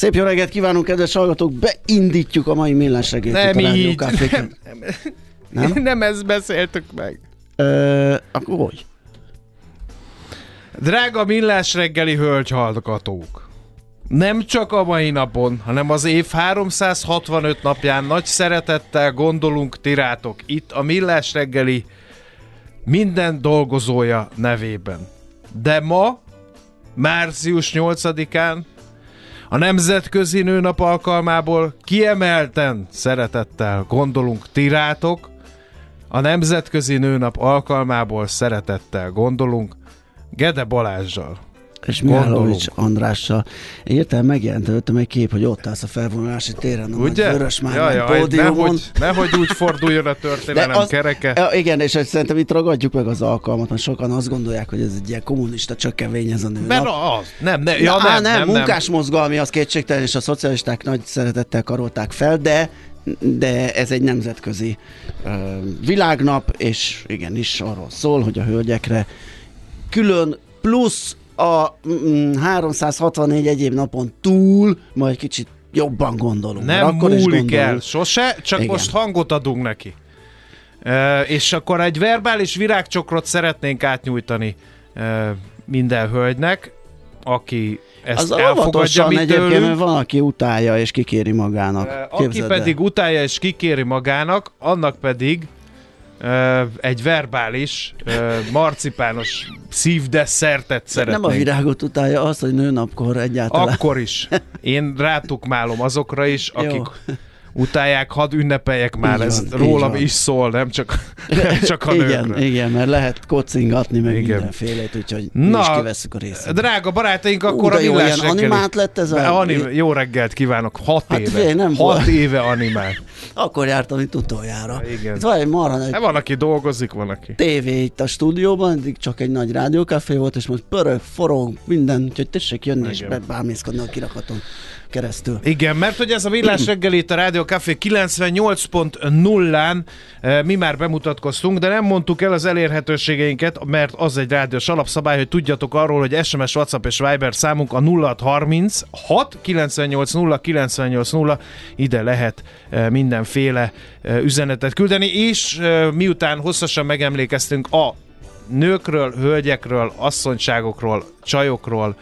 Szép jó reggelt kívánunk, kedves hallgatók! Beindítjuk a mai millás reggelt. Nem így. Nem, Nem? nem ezt beszéltük meg. Ö, akkor hogy? Drága millás reggeli hölgyhallgatók! Nem csak a mai napon, hanem az év 365 napján nagy szeretettel gondolunk tirátok itt a millás reggeli minden dolgozója nevében. De ma, március 8-án, a Nemzetközi Nőnap alkalmából kiemelten szeretettel gondolunk. Tirátok, a Nemzetközi Nőnap alkalmából szeretettel gondolunk. Gede Balázsjal. És. Mihálovics Andrással. Értem, megjelent előttem egy kép, hogy ott állsz a felvonulási téren, a Ugye? vörös már Jaj, jaj, pódiumon. nehogy, nehogy úgy forduljon a történelem az- kereke. Ja, igen, és szerintem itt ragadjuk meg az alkalmat, mert sokan azt gondolják, hogy ez egy ilyen kommunista csökevény ez a nő. Mert az, nem, ne, ja, Ja, nem, nem, nem, munkásmozgalmi az kétségtelen, és a szocialisták nagy szeretettel karolták fel, de de ez egy nemzetközi ö, világnap, és igenis arról szól, hogy a hölgyekre külön plusz a mm, 364 egyéb napon túl majd kicsit jobban gondolunk. nem akkor is múlik gondolunk. el sose, csak Igen. most hangot adunk neki. E, és akkor egy verbális virágcsokrot szeretnénk átnyújtani e, minden hölgynek, aki ezt Az elfogadja mi egyébként, tőlünk. van, aki utálja és kikéri magának. E, Aki Képzeld el. pedig utálja és kikéri magának, annak pedig egy verbális, marcipános szívdesszertet szeretnénk. Nem a virágot utálja, azt, hogy nőnapkor egyáltalán. Akkor is. Én rátukmálom azokra is, akik Jó. Utálják, hadd ünnepeljek már, Így ez van, rólam van. is szól, nem csak, nem csak a igen, nőkről. igen, mert lehet kocingatni meg Igen. mindenfélét, úgyhogy Na, is kivesszük a részt. Drága barátaink, Ú, akkor de a jó, ilyen reggeli. animált lett ez a- Anim, jó reggelt kívánok, hat Hát éve. figyelj, nem hat volt. éve animál. Akkor jártam itt utoljára. Igen. Itt van egy marha nagy Hát van, aki dolgozik, van, aki. tévé itt a stúdióban, eddig csak egy nagy rádiókafé volt, és most pörög, forog, minden, úgyhogy tessék jönni és Igen. bebámészkodni a kirakaton keresztül. Igen, mert hogy ez a Villás reggeli itt a Rádió Café 98.0-án eh, mi már bemutatkoztunk, de nem mondtuk el az elérhetőségeinket, mert az egy rádiós alapszabály, hogy tudjatok arról, hogy SMS, WhatsApp és Viber számunk a 0630 6 98 0 98 0, ide lehet eh, mindenféle eh, üzenetet küldeni, és miután hosszasan megemlékeztünk a nőkről, hölgyekről, asszonyságokról, csajokról,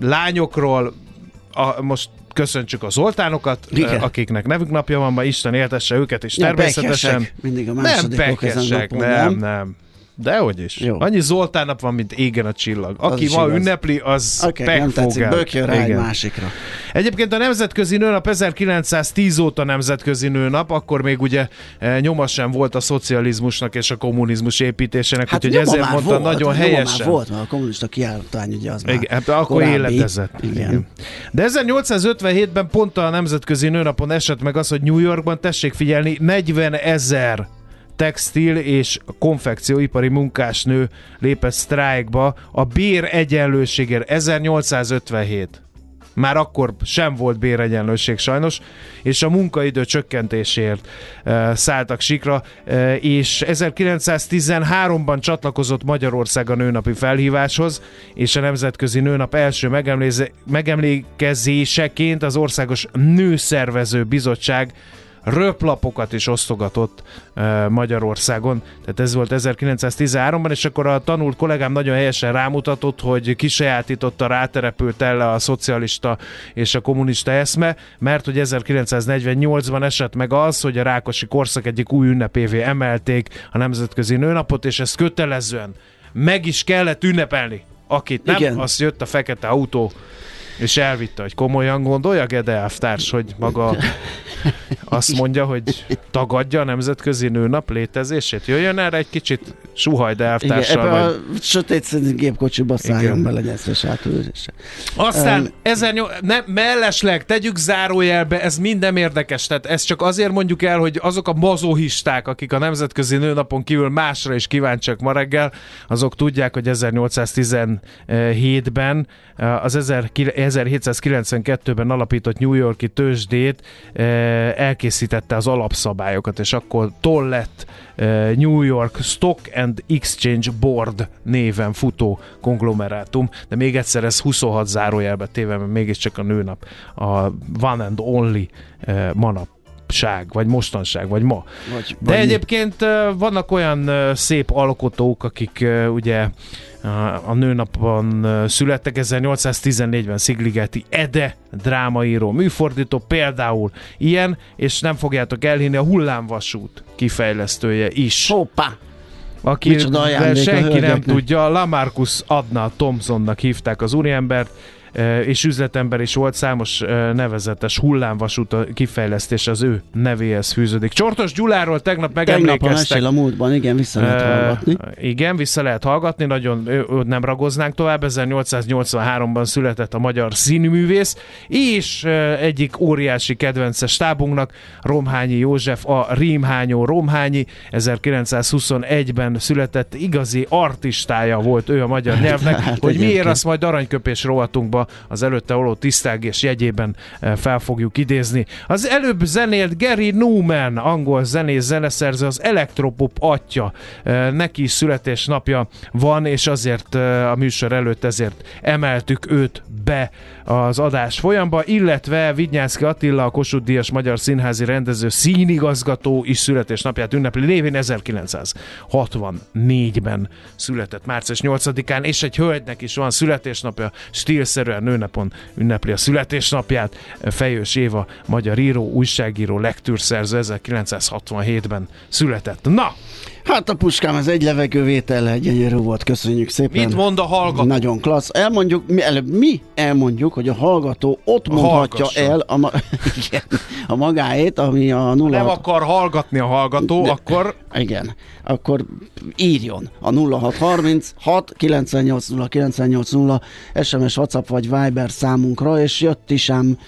lányokról, a, most köszöntsük a Zoltánokat, Igen. akiknek nevük napja van ma, Isten éltesse őket, és Nem, természetesen pekesek, mindig a nem másodikok ezen pekesek, napon, nem, nem? nem. Dehogy is. Jó. Annyi Zoltán nap van, mint égen a csillag. Aki is ma igaz. ünnepli, az okay, nem tetszik, bökjön rá egy másikra. Egyébként a Nemzetközi Nőnap 1910 óta Nemzetközi Nőnap, akkor még ugye eh, nyoma sem volt a szocializmusnak és a kommunizmus építésének, Hát úgyhogy ezért már mondta volt, nagyon helyesen. Már volt, mert a kommunista kiállítvány ugye az már Igen, hát akkor korábbi. életezett. Igen. Igen. De 1857-ben pont a Nemzetközi Nőnapon esett meg az, hogy New Yorkban, tessék figyelni, 40 ezer textil és konfekcióipari munkásnő lépett sztrájkba a bér egyenlőségért 1857. már akkor sem volt béregyenlőség sajnos, és a munkaidő csökkentésért e, szálltak sikra, e, és 1913-ban csatlakozott Magyarország a nőnapi felhíváshoz, és a Nemzetközi Nőnap első megemlékezéseként az Országos Nőszervező Bizottság röplapokat is osztogatott Magyarországon. Tehát ez volt 1913-ban, és akkor a tanult kollégám nagyon helyesen rámutatott, hogy kisajátította, ráterepült el a szocialista és a kommunista eszme, mert hogy 1948-ban esett meg az, hogy a Rákosi korszak egyik új ünnepévé emelték a Nemzetközi Nőnapot, és ezt kötelezően meg is kellett ünnepelni. Akit nem, Igen. az jött a fekete autó és elvitte, hogy komolyan gondolja Gede elvtárs, hogy maga azt mondja, hogy tagadja a nemzetközi nőnap létezését. Jöjjön erre egy kicsit suhajda elvtárssal. Igen, vagy... a sötét gépkocsiba szálljon bele nyeszres átülésre. Aztán um, 18... ne, mellesleg tegyük zárójelbe, ez minden érdekes. Tehát ezt csak azért mondjuk el, hogy azok a mazohisták, akik a nemzetközi nőnapon kívül másra is kíváncsiak ma reggel, azok tudják, hogy 1817-ben az 1792-ben alapított New Yorki tőzsdét elkészítette az alapszabályokat, és akkor toll lett New York Stock and Exchange Board néven futó konglomerátum, de még egyszer ez 26 zárójelbe téve, mert mégiscsak a nőnap, a one and only manap vagy mostanság, vagy ma. Vagy, De vagy egyébként mi? vannak olyan szép alkotók, akik ugye a nőnapon születtek, 1814-ben Szigligeti Ede drámaíró, műfordító például ilyen, és nem fogjátok elhinni, a hullámvasút kifejlesztője is. Hoppá! Aki senki nem tudja, Lamarcus Adna Thompsonnak hívták az úriembert, és üzletember is volt, számos nevezetes hullámvasút kifejlesztés az ő nevéhez fűződik. Csortos Gyuláról tegnap megemlékeztek. Tegnap a múltban, igen, vissza lehet hallgatni. Igen, vissza lehet hallgatni, nagyon nem ragoznánk tovább. 1883-ban született a magyar színművész, és egyik óriási kedvence stábunknak, Romhányi József, a Rímhányó Romhányi, 1921-ben született igazi artistája volt ő a magyar nyelvnek, hát, hogy miért azt majd aranyköpés rovatunkba az előtte oló tisztelgés jegyében eh, fel fogjuk idézni. Az előbb zenélt Gary Newman, angol zenész zeneszerző, az elektropop atya. Eh, neki is születésnapja van, és azért eh, a műsor előtt ezért emeltük őt be az adás folyamba, illetve Vidnyánszki Attila, a Kossuth Díjas Magyar Színházi rendező színigazgató is születésnapját ünnepli lévén 1964-ben született március 8-án, és egy hölgynek is van születésnapja, stílszerűen nőnapon ünnepli a születésnapját. Fejős Éva, magyar író, újságíró, lektűrszerző 1967-ben született. Na, Hát a puskám, ez egy levegővétel, gyönyörű volt, köszönjük szépen. Mit mond a hallgató? Nagyon klassz. Elmondjuk, mi, előbb mi elmondjuk, hogy a hallgató ott mondhatja Hallgasson. el a, ma- igen, a magáét, ami a nulla... Ha nem akar hallgatni a hallgató, De, akkor... Igen, akkor írjon a 0630 6 980 980 SMS, WhatsApp vagy Viber számunkra, és jött is ám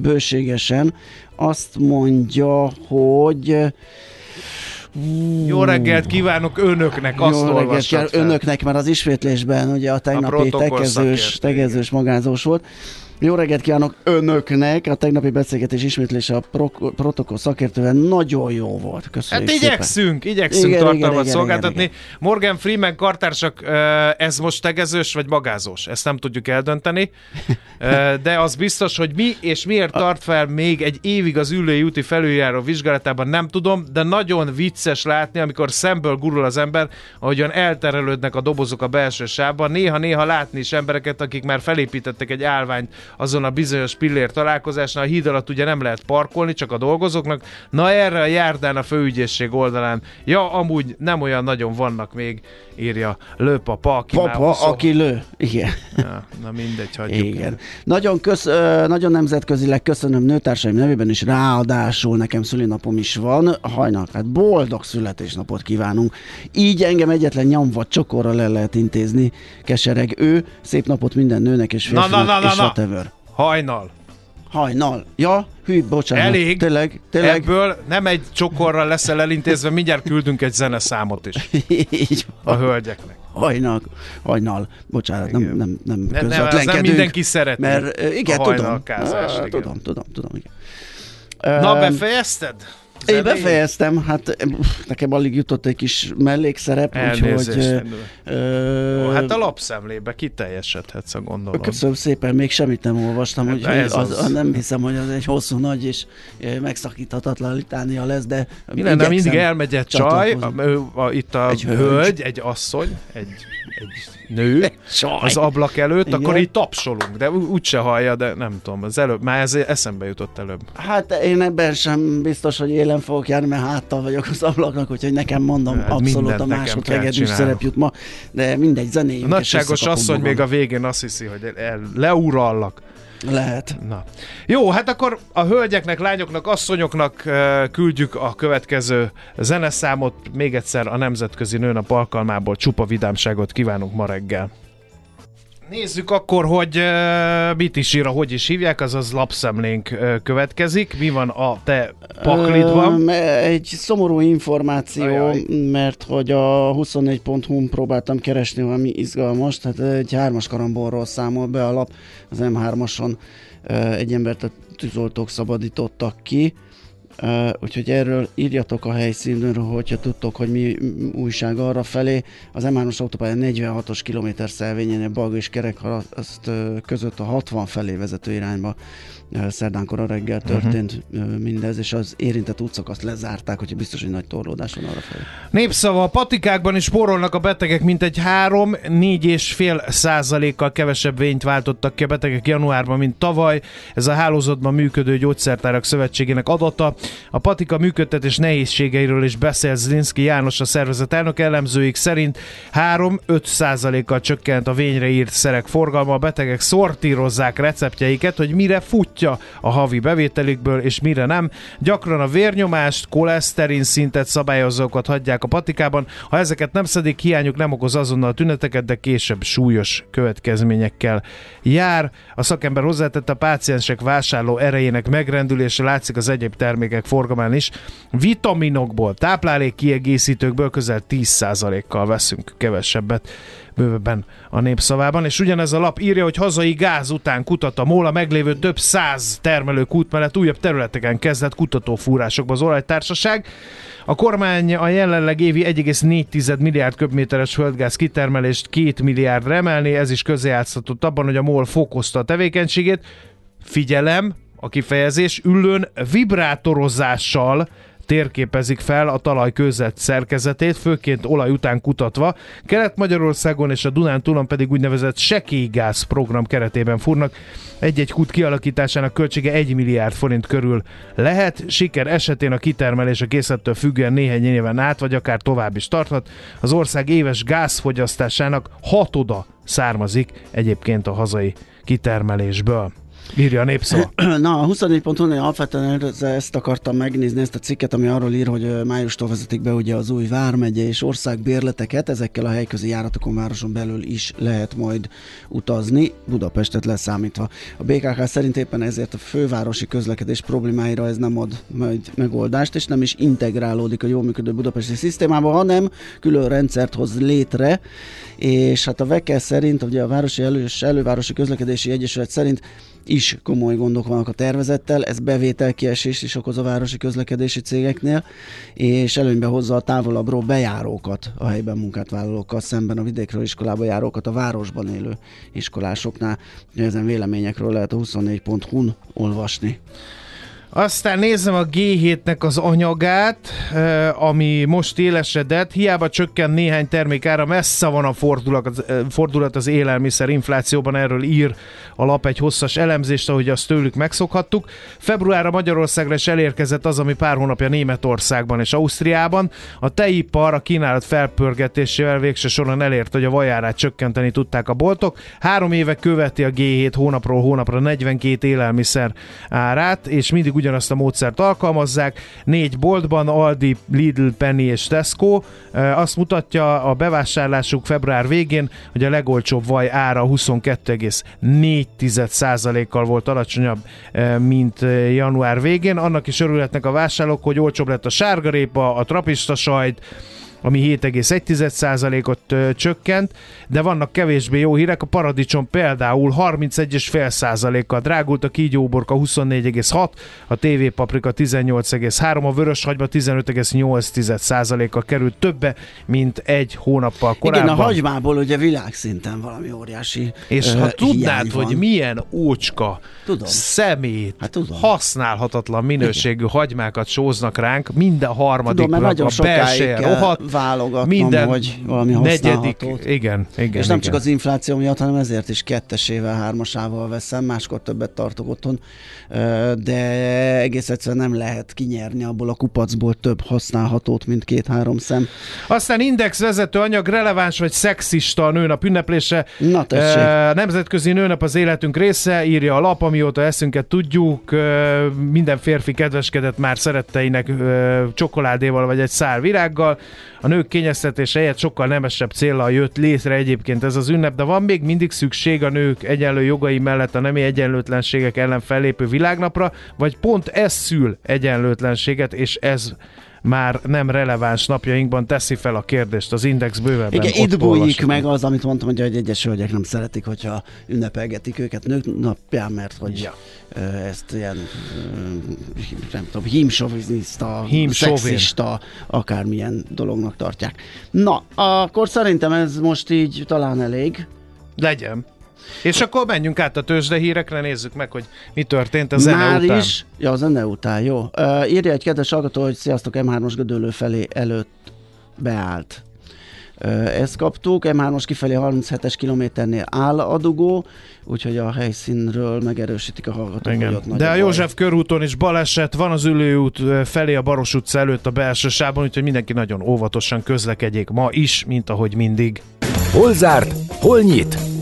bőségesen. Azt mondja, hogy jó reggelt kívánok önöknek, azt Jó reggelt kívánok. önöknek, mert az ismétlésben ugye a tegnapi a tegezős, tegezős magázós volt. Jó reggelt kívánok önöknek! A tegnapi beszélgetés ismétlése a pro- protokoll szakértően nagyon jó volt. Köszönjük Hát igyekszünk, szépen. igyekszünk igen, tartalmat igen, szolgáltatni. Igen, igen. Morgan Freeman kartársak, ez most tegezős vagy magázós? Ezt nem tudjuk eldönteni. De az biztos, hogy mi és miért tart fel még egy évig az ülői úti felüljáró vizsgálatában nem tudom, de nagyon vicces látni, amikor szemből gurul az ember, ahogyan elterelődnek a dobozok a belső sávban. Néha-néha látni is embereket, akik már felépítettek egy állványt azon a bizonyos pillér találkozásnál. A híd alatt ugye nem lehet parkolni, csak a dolgozóknak. Na erre a járdán a főügyészség oldalán. Ja, amúgy nem olyan nagyon vannak még, írja lőpapa, aki Papa, már aki lő. Igen. Ja, na mindegy, hagyjuk. Igen. Nagyon, kösz, nagyon nemzetközileg köszönöm nőtársaim nevében is, ráadásul nekem szülinapom is van. Hajnal, hát boldog születésnapot kívánunk. Így engem egyetlen nyomva csokorra le lehet intézni. Kesereg ő. Szép napot minden nőnek és férfinak, na, na, na, és na, na. Hajnal. Hajnal. Ja, hű, bocsánat. Elég. Tényleg, tényleg. Ebből nem egy csokorra leszel elintézve, mindjárt küldünk egy zeneszámot is. Így van. A hölgyeknek. hajnal, hajnal, bocsánat, nem, Igen. nem, nem Ne, nem, az közvetlenkedünk. nem mindenki szereti. Mert igen, a tudom, hajnalkázást, Á, igen. tudom, tudom, tudom, igen. Na, befejezted? Én befejeztem, hát pff, nekem alig jutott egy kis mellékszerep, úgyhogy... Elnézést. ö, Endő. ö, Ó, Hát a lapszemlébe kiteljesedhetsz a gondolom. Köszönöm szépen, még semmit nem olvastam, Hát úgyhogy az, az. nem hiszem, hogy az egy hosszú, nagy és megszakíthatatlan litánia lesz, de Mi lenne, mindig elmegy egy csaj, a, ő, a, itt a Egy egy hölgy. hölgy, egy asszony, egy, egy nő Csaj. az ablak előtt, Igen. akkor így tapsolunk, de úgyse hallja, de nem tudom, az előbb, már ez eszembe jutott előbb. Hát én ebben sem biztos, hogy élen fogok járni, mert háttal vagyok az ablaknak, úgyhogy nekem mondom, Hát abszolút a csinálnom. szerep jut ma, de mindegy, A zenéjünk. nagyságos asszony még a végén azt hiszi, hogy el, leurallak. Lehet. Na. Jó, hát akkor a hölgyeknek, lányoknak, asszonyoknak küldjük a következő zeneszámot. Még egyszer a Nemzetközi Nőnap alkalmából csupa vidámságot kívánunk ma reggel. Nézzük akkor, hogy uh, mit is ír, hogy is hívják, azaz lapszemlénk uh, következik. Mi van a te paklidban? Ö, Egy szomorú információ, Ajaj. mert hogy a 24.hu-n próbáltam keresni valami izgalmas, tehát egy hármas karambolról számol be a lap, az M3-ason ö, egy embert a tűzoltók szabadítottak ki, Ö, úgyhogy erről írjatok a helyszínről, hogyha tudtok, hogy mi m- újság arra felé. Az M3-as autópálya 46-os kilométer szelvényénél Balga és ö, között a 60 felé vezető irányba ö, szerdánkor a reggel történt uh-huh. mindez, és az érintett útszakaszt lezárták, hogyha biztos, hogy nagy torlódás van arra felé. Népszava, a patikákban is spórolnak a betegek, mint egy 3-4,5 százalékkal kevesebb vényt váltottak ki a betegek januárban, mint tavaly. Ez a hálózatban működő gyógyszertárak szövetségének adata. A patika működtetés nehézségeiről is beszél Zlinski János, a szervezet elnök elemzőik szerint 3-5 százalékkal csökkent a vényre írt szerek forgalma. A betegek szortírozzák receptjeiket, hogy mire futja a havi bevételükből, és mire nem. Gyakran a vérnyomást, koleszterin szintet szabályozókat hagyják a patikában. Ha ezeket nem szedik, hiányuk nem okoz azonnal tüneteket, de később súlyos következményekkel jár. A szakember hozzátette a páciensek vásárló erejének megrendülése látszik az egyéb termékek forgalmán is. Vitaminokból, táplálék kiegészítőkből közel 10%-kal veszünk kevesebbet bővebben a népszavában, és ugyanez a lap írja, hogy hazai gáz után kutat a MOL a meglévő több száz termelő kút mellett újabb területeken kezdett kutatófúrásokba az olajtársaság. A kormány a jelenleg évi 1,4 milliárd köbméteres földgáz kitermelést 2 milliárdra emelni, ez is közrejátszatott abban, hogy a MOL fokozta a tevékenységét. Figyelem, a kifejezés ülőn vibrátorozással térképezik fel a talaj között szerkezetét, főként olaj után kutatva. Kelet-Magyarországon és a Dunán túlon pedig úgynevezett sekélygáz program keretében fúrnak. Egy-egy kút kialakításának költsége 1 milliárd forint körül lehet. Siker esetén a kitermelés a készlettől függően néhány éven át, vagy akár tovább is tarthat. Az ország éves gázfogyasztásának hatoda származik egyébként a hazai kitermelésből. Írja a népszava. Na, a 24.hu alapvetően ez- ezt akartam megnézni, ezt a cikket, ami arról ír, hogy májustól vezetik be ugye az új vármegye és országbérleteket, ezekkel a helyközi járatokon városon belül is lehet majd utazni, Budapestet leszámítva. A BKK szerint éppen ezért a fővárosi közlekedés problémáira ez nem ad majd megoldást, és nem is integrálódik a jól működő budapesti szisztémába, hanem külön rendszert hoz létre, és hát a VEKE szerint, ugye a Városi Elő- és Elővárosi Közlekedési Egyesület szerint is komoly gondok vannak a tervezettel, ez bevételkiesés is okoz a városi közlekedési cégeknél, és előnybe hozza a távolabbról bejárókat a helyben munkát vállalókkal szemben a vidékről iskolába járókat a városban élő iskolásoknál. Ezen véleményekről lehet a 24.hu-n olvasni. Aztán nézzem a G7-nek az anyagát, ami most élesedett. Hiába csökken néhány termék ára, messze van a fordulat, fordulat az élelmiszer inflációban, erről ír a lap egy hosszas elemzést, ahogy azt tőlük megszokhattuk. Februárra Magyarországra is elérkezett az, ami pár hónapja Németországban és Ausztriában. A tejipar a kínálat felpörgetésével végső soron elért, hogy a vajárát csökkenteni tudták a boltok. Három éve követi a G7 hónapról hónapra 42 élelmiszer árát, és mindig ugyanazt a módszert alkalmazzák. Négy boltban, Aldi, Lidl, Penny és Tesco. Azt mutatja a bevásárlásuk február végén, hogy a legolcsóbb vaj ára 22,4%-kal volt alacsonyabb, mint január végén. Annak is örülhetnek a vásárlók, hogy olcsóbb lett a sárgarépa, a trapista sajt, ami 7,1%-ot ö, csökkent, de vannak kevésbé jó hírek. A paradicsom például 31,5%-kal drágult, a kígyóborka 24,6, a TV paprika 18,3, a vörös hagyma 15,8%-kal került többe, mint egy hónappal korábban. Igen, a hagymából ugye világszinten valami óriási És ö, ha tudnád, hogy milyen ócska, Tudom. szemét, Hát tudom. használhatatlan minőségű hagymákat sóznak ránk, minden harmadik Tudom, mert nagyon a kell rohadt, válogatnom, minden hogy valami negyedik, igen, igen. És nem igen. csak az infláció miatt, hanem ezért is kettesével, hármasával veszem, máskor többet tartok otthon, de egész egyszerűen nem lehet kinyerni abból a kupacból több használhatót, mint két-három szem. Aztán index vezető anyag, releváns vagy szexista a nőnap ünneplése. Na tessék. Nemzetközi nőnap az életünk része, írja a lap, amióta eszünket tudjuk. Minden férfi kedveskedett már szeretteinek csokoládéval vagy egy szár virággal. A nők kényeztetése helyett sokkal nemesebb célra jött létre egyébként ez az ünnep, de van még mindig szükség a nők egyenlő jogai mellett a nemi egyenlőtlenségek ellen fellépő világnapra, vagy pont ez szül egyenlőtlenséget, és ez már nem releváns napjainkban teszi fel a kérdést az Index bővebben. Igen, itt bújik meg az, amit mondtam, hogy hogy egyes hölgyek nem szeretik, hogyha ünnepelgetik őket nők napján, mert hogy Ja. ezt ilyen, nem tudom, hímsoviniszta, Hímsovin. szexista, akármilyen dolognak tartják. Na, akkor szerintem ez most így talán elég. Legyen. És akkor menjünk át a tőzsde hírekre, nézzük meg, hogy mi történt a zene Már után. is. Ja, a zene után, jó. Uh, írja egy kedves hallgató, hogy sziasztok, M3-os gödöllő felé előtt beállt. Uh, ezt kaptuk, M3-os kifelé 37-es kilométernél áll a dugó, úgyhogy a helyszínről megerősítik a hallgatók, hogy Igen. ott nagy De a baj. József körúton is baleset, van az ülőút felé a Baros utca előtt a belső sávon, úgyhogy mindenki nagyon óvatosan közlekedjék ma is, mint ahogy mindig. Hol zárt? Hol nyit?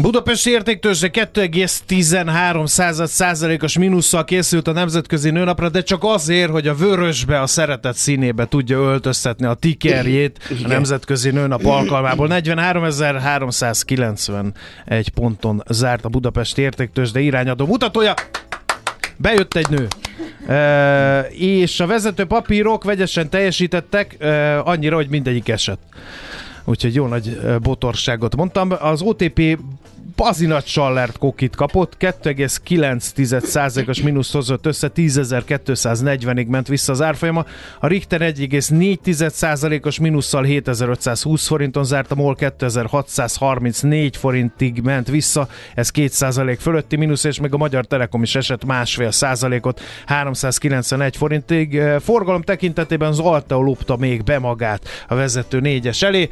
Budapesti értéktőzsde 2,13 század százalékos mínusszal készült a Nemzetközi Nőnapra, de csak azért, hogy a vörösbe, a szeretet színébe tudja öltöztetni a tikerjét a Nemzetközi Nőnap alkalmából. 43.391 ponton zárt a Budapesti értéktőzsde irányadó mutatója. Bejött egy nő. E, és a vezető papírok vegyesen teljesítettek, e, annyira, hogy mindegyik esett. Úgyhogy jó nagy botorságot mondtam. Az OTP bazi nagy Schallert kokit kapott, 2,9%-os mínusz hozott össze, 10.240-ig ment vissza az árfolyama. A Richter 1,4%-os mínusszal 7520 forinton zárt, a MOL 2634 forintig ment vissza, ez 2% fölötti mínusz, és még a Magyar Telekom is esett másfél százalékot, 391 forintig. Forgalom tekintetében az Alteo lopta még be magát a vezető négyes elé.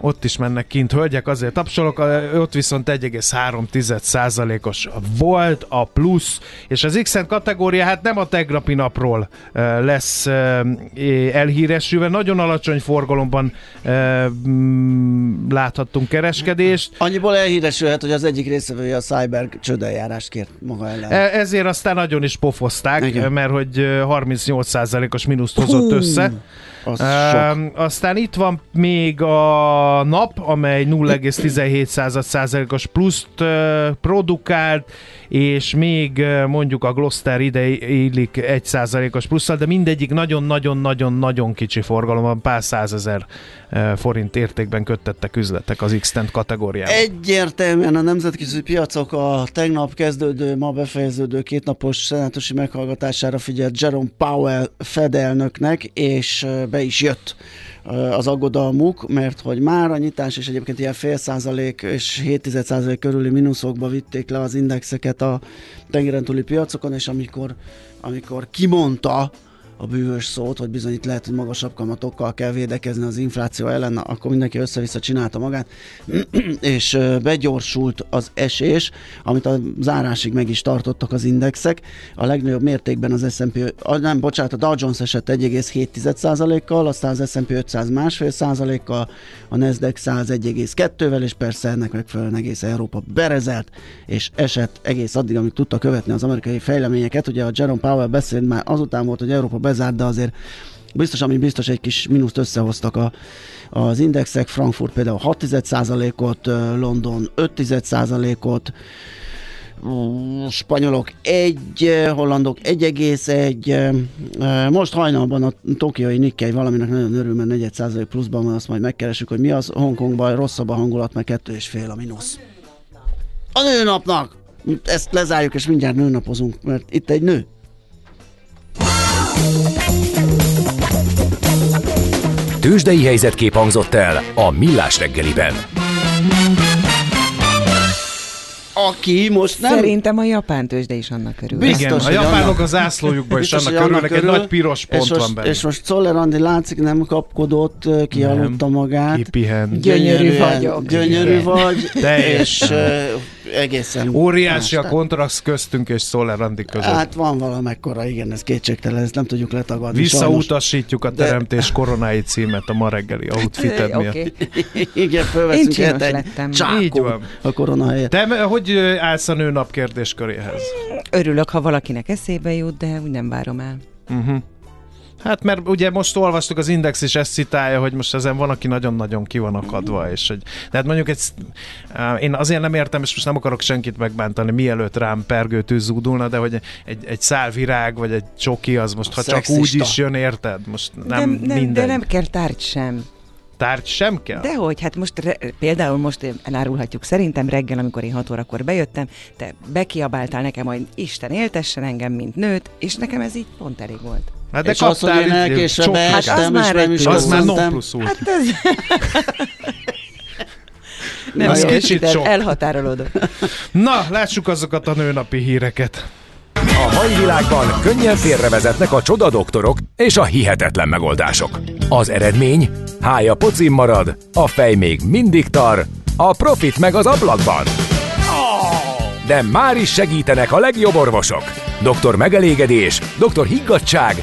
Ott is mennek kint hölgyek, azért tapsolok, ott viszont 1,3%-os volt a plusz, és az x kategória hát nem a tegnapi napról lesz elhíresülve, nagyon alacsony forgalomban láthattunk kereskedést, Annyiból elhíresülhet, hogy az egyik részevője a Cyber csődeljárást kért maga ellen. E- ezért aztán nagyon is pofozták, Igen. mert hogy eh, 38%-os mínuszt hozott Hú, össze. Az Um, aztán itt van még a nap, amely 0,17 százalékos pluszt uh, produkált, és még mondjuk a Gloster ide illik 1 százalékos plusszal, de mindegyik nagyon-nagyon-nagyon-nagyon kicsi forgalomban, pár százezer forint értékben köttettek üzletek az x kategóriában. Egyértelműen a nemzetközi piacok a tegnap kezdődő, ma befejeződő kétnapos szenátusi meghallgatására figyelt Jerome Powell fedelnöknek, és be is jött az aggodalmuk, mert hogy már a nyitás és egyébként ilyen fél százalék és 7 százalék körüli mínuszokba vitték le az indexeket a tengeren túli piacokon, és amikor, amikor kimondta a bűvös szót, hogy bizony itt lehet, hogy magasabb kamatokkal kell védekezni az infláció ellen, akkor mindenki össze-vissza csinálta magát, és begyorsult az esés, amit a zárásig meg is tartottak az indexek. A legnagyobb mértékben az S&P, nem, bocsánat, a Dow Jones esett 1,7%-kal, aztán az S&P 500 másfél százalékkal, a Nasdaq 100 1,2-vel, és persze ennek megfelelően egész Európa berezelt, és esett egész addig, amíg tudta követni az amerikai fejleményeket. Ugye a Jerome Powell beszélt már azután volt, hogy Európa bezárt, de azért biztos, ami biztos egy kis mínuszt összehoztak a, az indexek, Frankfurt például 6%-ot, London 5%-ot, spanyolok 1, hollandok 1,1. Most hajnalban a tokiai Nikkei valaminek nagyon örül, mert 4 százalék pluszban van, azt majd megkeresünk, hogy mi az. Hongkongban rosszabb a hangulat, mert 2,5 a mínusz. A nőnapnak! Ezt lezárjuk, és mindjárt nőnapozunk, mert itt egy nő. Tőzsdei helyzetkép hangzott el a Millás reggeliben. Aki most nem... Szerintem a japán tőzsde is annak örül. Biztos, Igen, a japánok annak- az zászlójukban is annak hogy örülnek, egy nagy piros pont és most, van benne. És most Czoller Andi látszik, nem kapkodott, kialudta magát. Kipihent. Gyönyörű vagyok. Gyönyörű Igen. vagy, Teljesen. és egészen... Óriási a más. kontraszt köztünk és Szoller Andi között. Hát van valamekkora, igen, ez kétségtelen, ezt nem tudjuk letagadni. Visszautasítjuk a De- Teremtés koronái címet a ma reggeli outfited miatt. Sajnos. Igen, Én fölveszünk érte egy lettem. csákó Így van. a korona helyett. Te hogy állsz a nőnap kérdésköréhez? Örülök, ha valakinek eszébe jut, de úgy nem várom el. Uh-huh. Hát mert ugye most olvastuk, az Index is ezt citálja, hogy most ezen van, aki nagyon-nagyon ki van akadva, és hogy, tehát mondjuk egy, én azért nem értem, és most nem akarok senkit megbántani, mielőtt rám pergő tűz zúdulna, de hogy egy, egy szál virág, vagy egy csoki, az most, ha csak Szexista. úgy is jön, érted? Most nem, de, nem, de nem kell tárgy sem. Tárgy sem kell? Dehogy, hát most re, például most elárulhatjuk, szerintem reggel, amikor én 6 órakor bejöttem, te bekiabáltál nekem, hogy Isten éltessen engem, mint nőt, és nekem ez így pont elég volt. Hát de És az, hogy én elkésve csokit. Hát az beestem, és már nem is az már non plusz út. Hát ez... nem, Az kicsit sok. elhatárolódok. Na, lássuk azokat a nőnapi híreket. A mai világban könnyen félrevezetnek a csoda doktorok és a hihetetlen megoldások. Az eredmény? Hája pocim marad, a fej még mindig tar, a profit meg az ablakban. De már is segítenek a legjobb orvosok. Doktor megelégedés, doktor higgadság,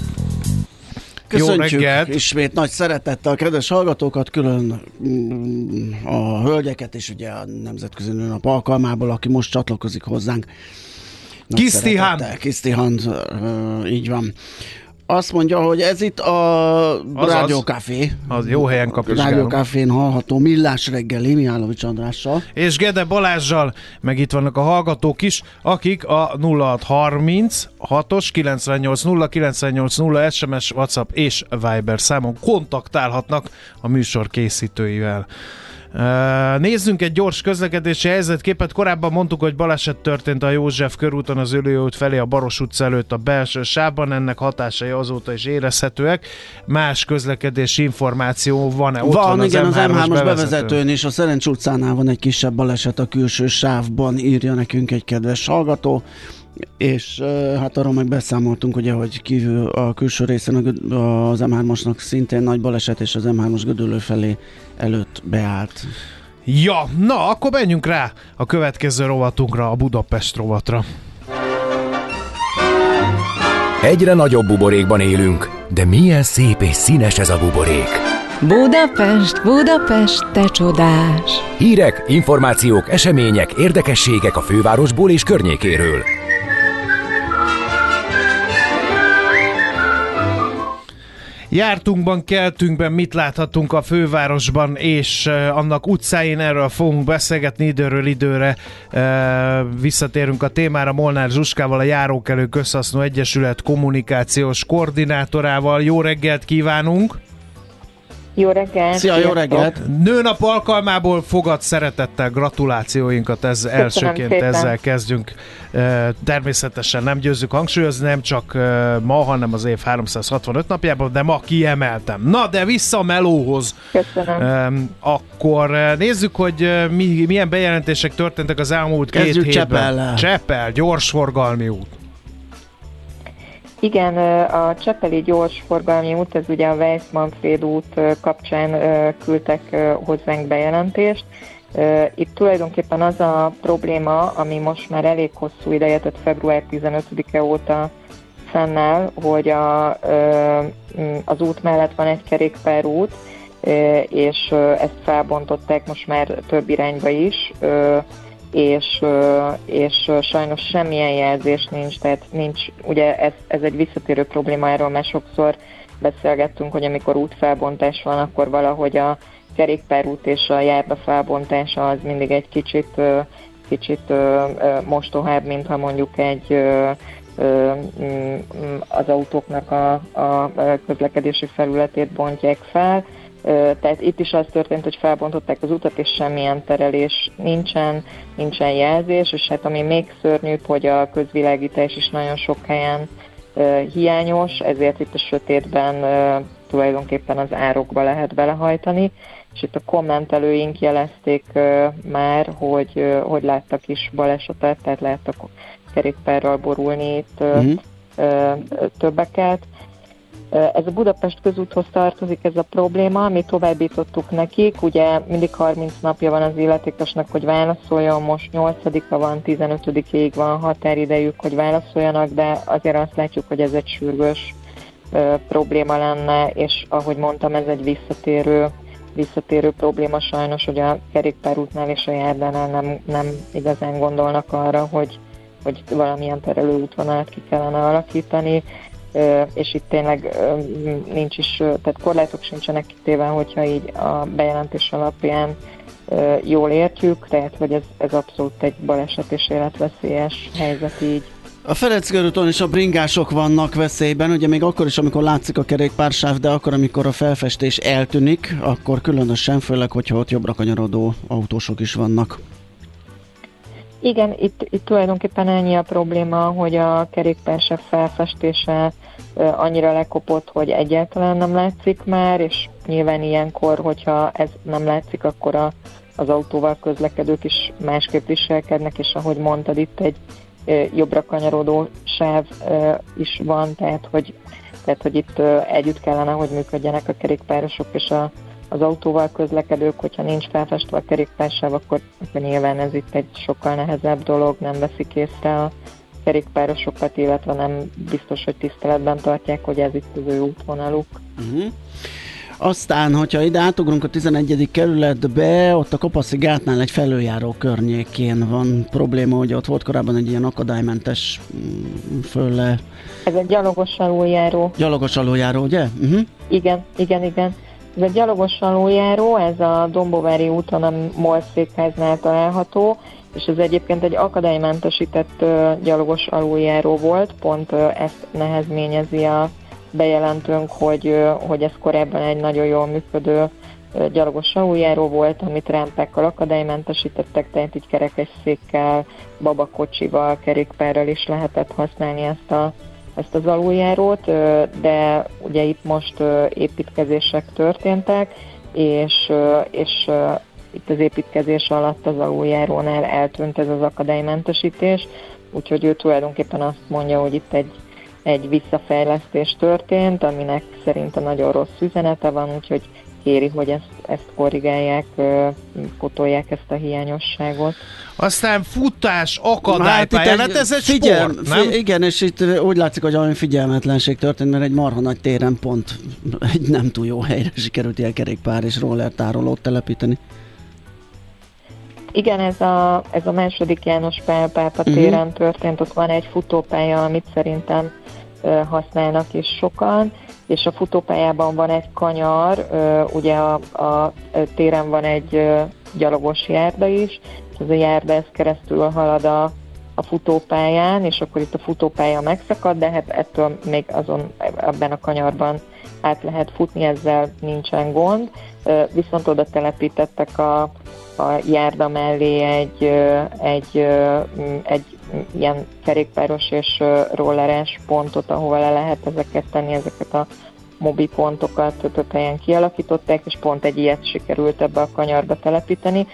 Köszöntjük reggelt! ismét nagy szeretettel a kedves hallgatókat, külön mm, a hölgyeket és ugye a Nemzetközi Nőnap alkalmából, aki most csatlakozik hozzánk. Kisztihan. Kisztihan, így van. Azt mondja, hogy ez itt a Azaz. Rádió Café. Az jó helyen Rádió kapcsoljuk. Cafén hallható Millás reggeli Mihálovics Andrással. és Gede Balázsjal, meg itt vannak a hallgatók is, akik a 0630 6-os 98 0 98 0 SMS, WhatsApp és Viber számon kontaktálhatnak a műsor készítőivel. Nézzünk egy gyors közlekedési helyzetképet. Korábban mondtuk, hogy baleset történt a József körúton az Ülőút felé a Baros utca előtt a belső sávban. Ennek hatásai azóta is érezhetőek. Más közlekedési információ van-e? Ott van, van igen, az M3-as M3-as bevezető. bevezetőn is, a Szerencs utcánál van egy kisebb baleset a külső sávban, írja nekünk egy kedves hallgató, és hát arról meg beszámoltunk, ugye, hogy kívül a külső részen az M3-asnak szintén nagy baleset, és az M3-as gödöllő felé előtt beállt. Ja, na, akkor menjünk rá a következő rovatunkra, a Budapest rovatra. Egyre nagyobb buborékban élünk, de milyen szép és színes ez a buborék. Budapest, Budapest, te csodás. Hírek, információk, események, érdekességek a fővárosból és környékéről. Jártunkban, keltünkben mit láthatunk a fővárosban és annak utcáin, erről fogunk beszélgetni időről időre. Visszatérünk a témára Molnár Zsuskával, a Járókelő Közhasznú Egyesület kommunikációs koordinátorával. Jó reggelt kívánunk! Jó reggelt! Szia, jó reggelt! Nőnap alkalmából fogad szeretettel gratulációinkat, ez elsőként szépen. ezzel kezdjünk. Természetesen nem győzzük hangsúlyozni, nem csak ma, hanem az év 365 napjában, de ma kiemeltem. Na, de vissza a melóhoz. Köszönöm. Akkor nézzük, hogy mi, milyen bejelentések történtek az elmúlt két Kezdjük hétben. Csepellel. Csepel, gyorsforgalmi út. Igen, a Csepeli gyorsforgalmi út, ez ugye a Weiss-Manfred út ö, kapcsán küldtek hozzánk bejelentést. Itt tulajdonképpen az a probléma, ami most már elég hosszú ideje, tehát február 15-e óta fennáll, hogy a, az út mellett van egy kerékpárút, és ezt felbontották most már több irányba is, és, és sajnos semmilyen jelzés nincs, tehát nincs, ugye ez, ez egy visszatérő probléma, erről már sokszor beszélgettünk, hogy amikor útfelbontás van, akkor valahogy a kerékpárút és a járda felbontása az mindig egy kicsit, kicsit mostohább, mint ha mondjuk egy az autóknak a, a közlekedési felületét bontják fel. Tehát itt is az történt, hogy felbontották az utat, és semmilyen terelés nincsen, nincsen jelzés, és hát ami még szörnyűbb, hogy a közvilágítás is nagyon sok helyen hiányos, ezért itt a sötétben tulajdonképpen az árokba lehet belehajtani, és itt a kommentelőink jelezték már, hogy, hogy láttak is balesetet, tehát láttak kerékpárral borulni itt Mhm. ö, többeket. Ez a Budapest közúthoz tartozik ez a probléma, mi továbbítottuk nekik, ugye mindig 30 napja van az illetékesnek, hogy válaszoljon, most 8-a van, 15-ig van határidejük, hogy válaszoljanak, de azért azt látjuk, hogy ez egy sürgős ö, probléma lenne, és ahogy mondtam, ez egy visszatérő visszatérő probléma sajnos, hogy a kerékpárútnál és a járdánál nem, nem igazán gondolnak arra, hogy, hogy valamilyen terelőútvonalat ki kellene alakítani, és itt tényleg nincs is, tehát korlátok sincsenek kitéve, hogyha így a bejelentés alapján jól értjük, tehát hogy ez, ez abszolút egy baleset és életveszélyes helyzet így. A Ferenc körúton is a bringások vannak veszélyben, ugye még akkor is, amikor látszik a kerékpársáv, de akkor, amikor a felfestés eltűnik, akkor különösen, főleg, hogyha ott jobbra kanyarodó autósok is vannak. Igen, itt, itt tulajdonképpen ennyi a probléma, hogy a kerékpársáv felfestése annyira lekopott, hogy egyáltalán nem látszik már, és nyilván ilyenkor, hogyha ez nem látszik, akkor a, az autóval közlekedők is másképp viselkednek, és ahogy mondtad, itt egy jobbra kanyarodó sáv is van, tehát hogy, tehát, hogy itt együtt kellene, hogy működjenek a kerékpárosok és a, az autóval közlekedők, hogyha nincs felfestve a kerékpársáv, akkor, akkor nyilván ez itt egy sokkal nehezebb dolog, nem veszik észre a kerékpárosokat, illetve nem biztos, hogy tiszteletben tartják, hogy ez itt az ő útvonaluk. Uh-huh. Aztán, hogyha ide átugrunk a 11. kerületbe, ott a Kopaszi gátnál egy felüljáró környékén van probléma, hogy ott volt korábban egy ilyen akadálymentes mm, fölle Ez egy gyalogos aluljáró. gyalogos aluljáró, ugye? Uh-huh. Igen, igen, igen. Ez egy gyalogos aluljáró, ez a Dombovári úton a MOL székháznál található, és ez egyébként egy akadálymentesített gyalogos aluljáró volt, pont ezt nehezményezi a bejelentőnk, hogy, hogy ez korábban egy nagyon jól működő gyalogos aluljáró volt, amit rámpákkal akadálymentesítettek, tehát így kerekesszékkel, babakocsival, kerékpárral is lehetett használni ezt a ezt az aluljárót, de ugye itt most építkezések történtek, és, és itt az építkezés alatt az aluljárónál eltűnt ez az akadálymentesítés, úgyhogy ő tulajdonképpen azt mondja, hogy itt egy, egy visszafejlesztés történt, aminek szerinte nagyon rossz üzenete van, úgyhogy kéri, hogy ezt, ezt korrigálják, ö, pótolják ezt a hiányosságot. Aztán futás, akadálypálya, hát, ez egy figyel, sport, nem? Fi, igen, és itt úgy látszik, hogy olyan figyelmetlenség történt, mert egy marha nagy téren pont egy nem túl jó helyre sikerült ilyen kerékpár és roller tárolót telepíteni. Igen, ez a, ez a második János Pál pápa Mhm. téren történt, ott van egy futópálya, amit szerintem ö, használnak is sokan, és a futópályában van egy kanyar, ugye a, a téren van egy gyalogos járda is, és ez a járda ez keresztül halad a, a futópályán, és akkor itt a futópálya megszakad, de hát ettől még azon ebben a kanyarban át lehet futni, ezzel nincsen gond, viszont oda telepítettek a, a járda mellé egy, egy, egy ilyen kerékpáros és rolleres pontot, ahova le lehet ezeket tenni, ezeket a mobi pontokat több helyen kialakították, és pont egy ilyet sikerült ebbe a kanyarba telepíteni,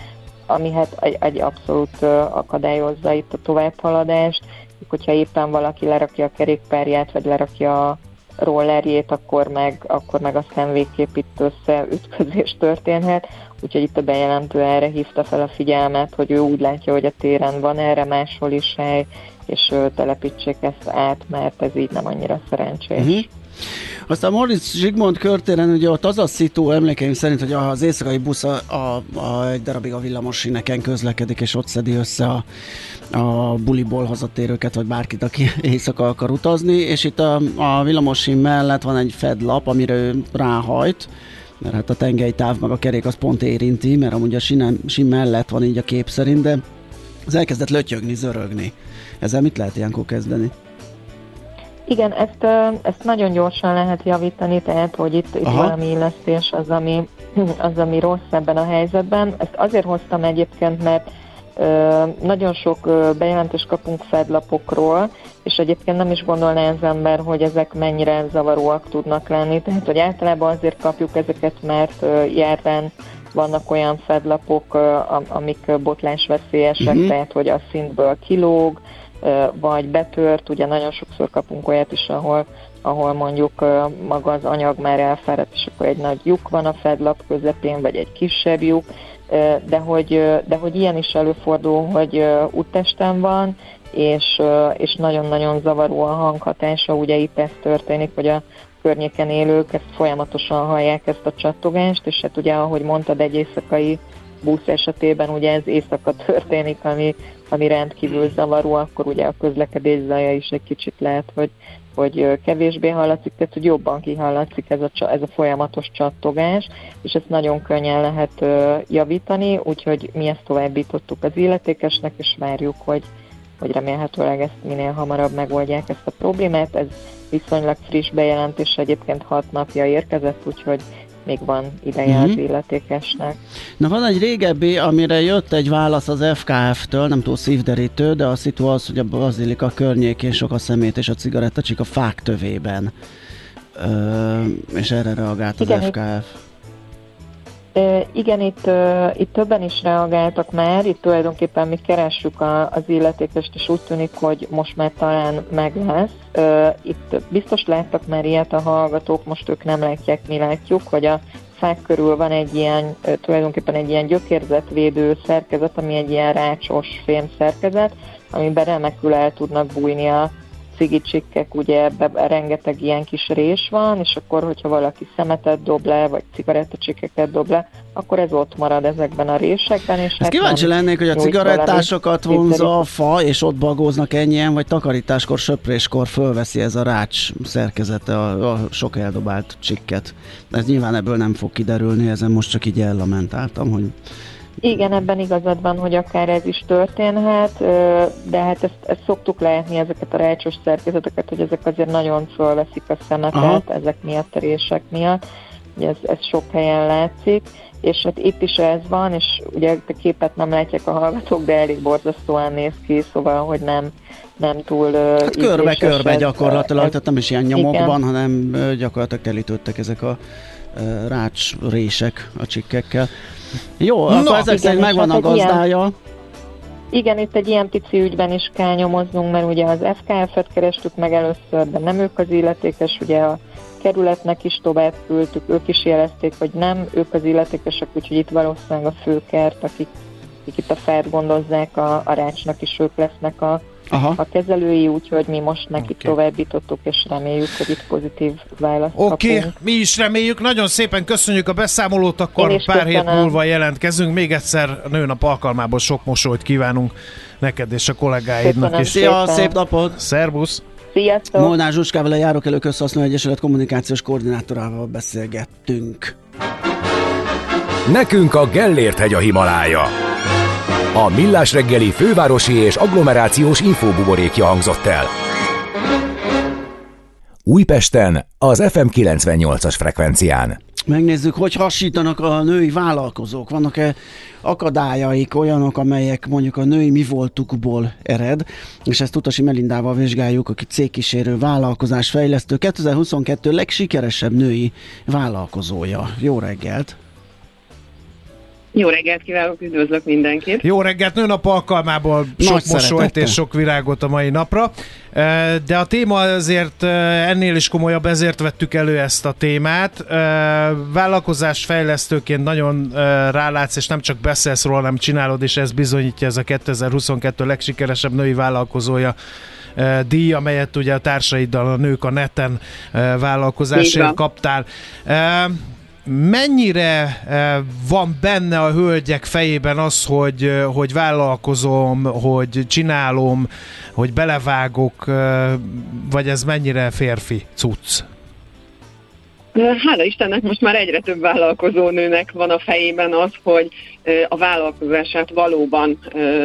ami hát egy, egy abszolút akadályozza itt a továbbhaladást, hogyha éppen valaki lerakja a kerékpárját, vagy lerakja a rollerjét, akkor meg, akkor meg aztán végképp itt összeütközés történhet. Úgyhogy itt a bejelentő erre hívta fel a figyelmet, hogy ő úgy látja, hogy a téren van erre máshol is hely, és telepítsék ezt át, mert ez így nem annyira szerencsés. Mhm. Aztán Moritz Zsigmond körtéren, ugye ott az a szitu emlékeim szerint, hogy az éjszakai busz a, a, a egy darabig a villamos sineken közlekedik, és ott szedi össze a, a buliból hazatérőket, vagy bárkit, aki éjszaka akar utazni, és itt a, a villamosin mellett van egy fedlap, amire ő ráhajt, mert hát a tengelytáv meg a kerék az pont érinti, mert amúgy a sinem, sin mellett van így a kép szerint, de az elkezdett lötyögni, zörögni. Ezzel mit lehet ilyenkor kezdeni? Igen, ezt, ezt nagyon gyorsan lehet javítani, tehát hogy itt, itt Aha. valami illesztés az ami, az, ami rossz ebben a helyzetben. Ezt azért hoztam egyébként, mert nagyon sok bejelentést kapunk fedlapokról, és egyébként nem is gondolná az ember, hogy ezek mennyire zavaróak tudnak lenni. Tehát, hogy általában azért kapjuk ezeket, mert ö, járdán vannak olyan fedlapok, amik botlásveszélyesek, Mhm. tehát hogy a szintből kilóg, vagy betört, ugye nagyon sokszor kapunk olyat is, ahol, ahol mondjuk maga az anyag már elfáradt, és akkor egy nagy lyuk van a fedlap közepén, vagy egy kisebb lyuk, de hogy, de hogy ilyen is előfordul, hogy úttesten van, és, és nagyon-nagyon zavaró a hanghatása, ugye itt ez történik, hogy a környéken élők ezt folyamatosan hallják ezt a csattogást, és hát ugye, ahogy mondtad, egy éjszakai busz esetében ugye ez éjszaka történik, ami, ami rendkívül zavaró, akkor ugye a közlekedés zaja is egy kicsit lehet, hogy, hogy kevésbé hallatszik, tehát hogy jobban kihallatszik ez a, ez a folyamatos csattogás, és ezt nagyon könnyen lehet javítani, úgyhogy mi ezt továbbítottuk az illetékesnek, és várjuk, hogy, hogy remélhetőleg ezt minél hamarabb megoldják ezt a problémát. Ez viszonylag friss bejelentés, egyébként hat napja érkezett, úgyhogy még van ideje Mhm. az illetékesnek. Na van egy régebbi, amire jött egy válasz az FKF-től, nem túl szívderítő, de a szitu az, hogy a bazilika környékén sok a szemét és a cigarettacsik a fák tövében. Ö, és erre reagált az Igen, FKF. Ö, Igen, itt, itt többen is reagáltak már, itt tulajdonképpen mi keressük a, az illetékest, és úgy tűnik, hogy most már talán meg lesz. Itt biztos láttak már ilyet a hallgatók, most ők nem látják, mi látjuk, hogy a fák körül van egy ilyen, tulajdonképpen egy ilyen gyökérzetvédő szerkezet, ami egy ilyen rácsos fém szerkezet, amiben remekül el tudnak bújni a cigicsikkek, ugye ebbe rengeteg ilyen kis rés van, és akkor, hogyha valaki szemetet dob le, vagy cigarettacsikkeket dob le, akkor ez ott marad ezekben a résekben. És hát kíváncsi lennék, hogy a cigarettásokat vonza a fa, és ott bagóznak ennyien, vagy takarításkor, söpréskor fölveszi ez a rács szerkezete a, a sok eldobált csikket. Ez nyilván ebből nem fog kiderülni, ezen most csak így ellamentáltam, hogy Igen, ebben igazad van, hogy akár ez is történhet, de hát ezt, ezt szoktuk látni, ezeket a rácsos szerkezeteket, hogy ezek azért nagyon fölveszik a szemetet, Aha. ezek miatt a rések miatt, ugye ez, ez sok helyen látszik, és hát itt is ez van, és ugye a képet nem látják a hallgatók, de elég borzasztóan néz ki, szóval, hogy nem, nem túl Hát körbe-körbe gyakorlatilag, ez- tehát nem is ilyen nyomokban, Igen. hanem gyakorlatilag telítődtek ezek a rács rések a csikkekkel. Jó, Na, akkor ezek szerint és megvan a hát ilyen- gazdája. Igen, itt egy ilyen pici ügyben is kell nyomoznunk, mert ugye az FKF-et kerestük meg először, de nem ők az illetékes, ugye a kerületnek is tovább küldtük, ők is jelezték, hogy nem ők az illetékesek, úgyhogy itt valószínűleg a főkert, akik, akik itt a fát gondozzák, a, a rácsnak is ők lesznek a, Aha. a kezelői, úgyhogy mi most neki okay. továbbítottuk, és reméljük, hogy itt pozitív választ Oké, okay, mi is reméljük. Nagyon szépen köszönjük a beszámolót, akkor pár hét köszönöm. múlva jelentkezünk. Még egyszer a nőnap alkalmából sok mosolyt kívánunk neked és a kollégáidnak Köszönöm is. Szia, szépen. szép napot! Szervusz! Sziasztok! Molnár Zsuskával, a Járókelő Közhasznú Egyesület kommunikációs koordinátorával beszélgettünk. Nekünk a Gellért hegy a Himalája. A Millás reggeli fővárosi és agglomerációs infóbuborékja hangzott el. Újpesten az FM 98-as frekvencián. Megnézzük, hogy hasítanak a női vállalkozók. Vannak-e akadályaik, olyanok, amelyek mondjuk a női mi voltukból ered, és ezt Utasi Melindával vizsgáljuk, aki cégkísérő vállalkozás fejlesztő, 2022 legsikeresebb női vállalkozója. Jó reggelt! Jó reggelt kívánok, üdvözlök mindenkit! Jó reggelt, nőnap alkalmából sok mosolyt és sok virágot a mai napra. De a téma azért ennél is komolyabb, ezért vettük elő ezt a témát. Vállalkozás fejlesztőként nagyon rálátsz, és nem csak beszélsz róla, hanem csinálod, és ez bizonyítja ez a 2022 legsikeresebb női vállalkozója díj, amelyet ugye a társaiddal a nők a neten vállalkozásért kaptál mennyire eh, van benne a hölgyek fejében az, hogy, eh, hogy vállalkozom, hogy csinálom, hogy belevágok, eh, vagy ez mennyire férfi cucc? Hála Istennek most már egyre több vállalkozó nőnek van a fejében az, hogy a vállalkozását valóban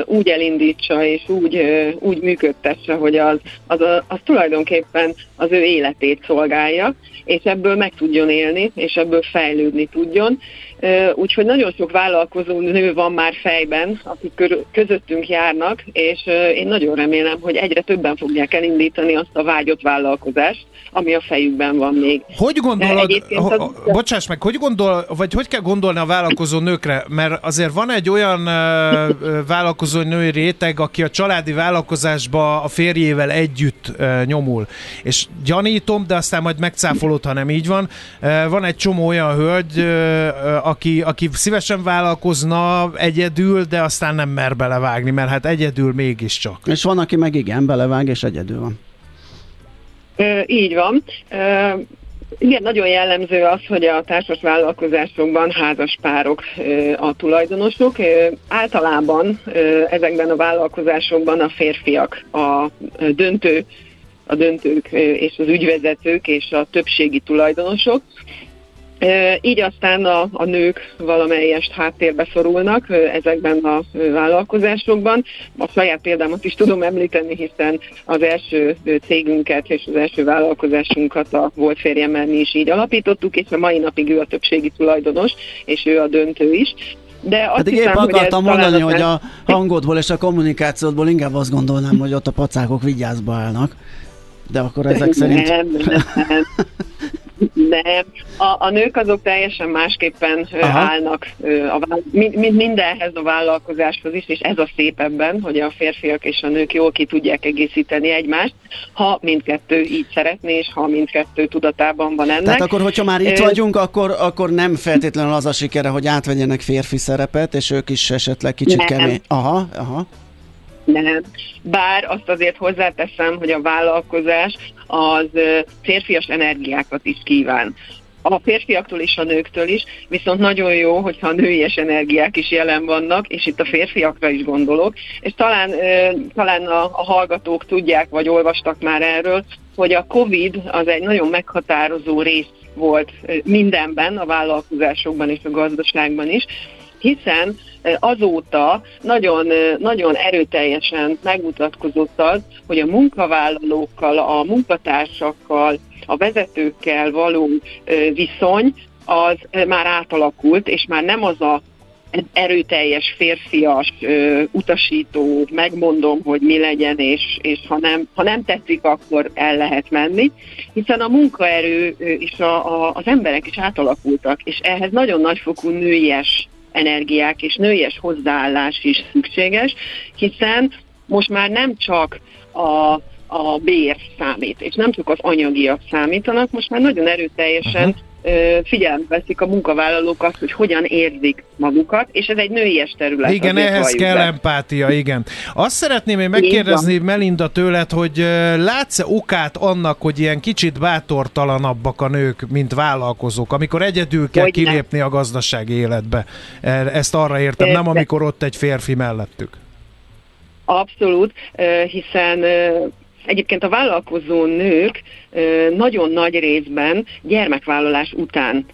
úgy elindítsa és úgy, úgy működtesse, hogy az, az, az tulajdonképpen az ő életét szolgálja, és ebből meg tudjon élni, és ebből fejlődni tudjon. Úgyhogy nagyon sok vállalkozó nő van már fejben, akik közöttünk járnak, és én nagyon remélem, hogy egyre többen fogják elindítani azt a vágyott vállalkozást, ami a fejükben van még. Hogy gondolod, az... bocsáss meg, hogy gondol, vagy hogy kell gondolni a vállalkozó nőkre? Mert azért van egy olyan vállalkozó női réteg, aki a családi vállalkozásba a férjével együtt nyomul. És gyanítom, de aztán majd megcáfolod, ha nem így van. Van egy csomó olyan hölgy, aki, aki szívesen vállalkozna egyedül, de aztán nem mer belevágni, mert hát egyedül mégiscsak. És van, aki meg igen, belevág, és egyedül van. Ö, így van. Ö, igen, nagyon jellemző az, hogy a társas vállalkozásokban házas párok a tulajdonosok. Általában ezekben a vállalkozásokban a férfiak a döntő a döntők és az ügyvezetők és a többségi tulajdonosok. Így aztán a, a nők valamelyest háttérbe szorulnak ezekben a vállalkozásokban. A saját példámat is tudom említeni, hiszen az első cégünket és az első vállalkozásunkat a volt férjemmel mi is így alapítottuk, és a mai napig ő a többségi tulajdonos, és ő a döntő is. De azt Pedig hiszem, épp akartam hogy mondani, hogy a hangodból és a kommunikációdból inkább azt gondolnám, hogy ott a pacákok vigyázba állnak. De akkor ezek szerint... Nem, nem, nem. Nem, a, a nők azok teljesen másképpen Aha. állnak, a, mint mindenhez a vállalkozáshoz is, és ez a szép ebben, hogy a férfiak és a nők jól ki tudják egészíteni egymást, ha mindkettő így szeretné, és ha mindkettő tudatában van ennek. Tehát akkor, hogyha már itt vagyunk, akkor, akkor nem feltétlenül az a sikere, hogy átvegyenek férfi szerepet, és ők is esetleg kicsit nem. kemény. Aha, aha. Nem. Bár azt azért hozzáteszem, hogy a vállalkozás az férfias energiákat is kíván. A férfiaktól és a nőktől is, viszont nagyon jó, hogyha a nőies energiák is jelen vannak, és itt a férfiakra is gondolok, és talán, talán a, a hallgatók tudják, vagy olvastak már erről, hogy a COVID az egy nagyon meghatározó rész volt mindenben, a vállalkozásokban és a gazdaságban is, hiszen azóta nagyon, nagyon erőteljesen megmutatkozott az, hogy a munkavállalókkal, a munkatársakkal, a vezetőkkel való viszony az már átalakult, és már nem az a erőteljes, férfias, utasító, megmondom, hogy mi legyen, és, és ha, nem, ha nem tetszik, akkor el lehet menni, hiszen a munkaerő és a, a, az emberek is átalakultak, és ehhez nagyon nagyfokú nőies energiák és nőies hozzáállás is szükséges, hiszen most már nem csak a a bér számít, és nem csak az anyagiak számítanak, most már nagyon erőteljesen uh-huh figyelembe veszik a munkavállalók azt, hogy hogyan érzik magukat, és ez egy nőies terület. Igen, ehhez kell be. empátia, igen. Azt szeretném én megkérdezni, Melinda, tőled, hogy látsz-e okát annak, hogy ilyen kicsit bátortalanabbak a nők, mint vállalkozók, amikor egyedül kell hogy kilépni ne. a gazdasági életbe? E, ezt arra értem, nem amikor ott egy férfi mellettük. Abszolút, hiszen Egyébként a vállalkozó nők nagyon nagy részben gyermekvállalás után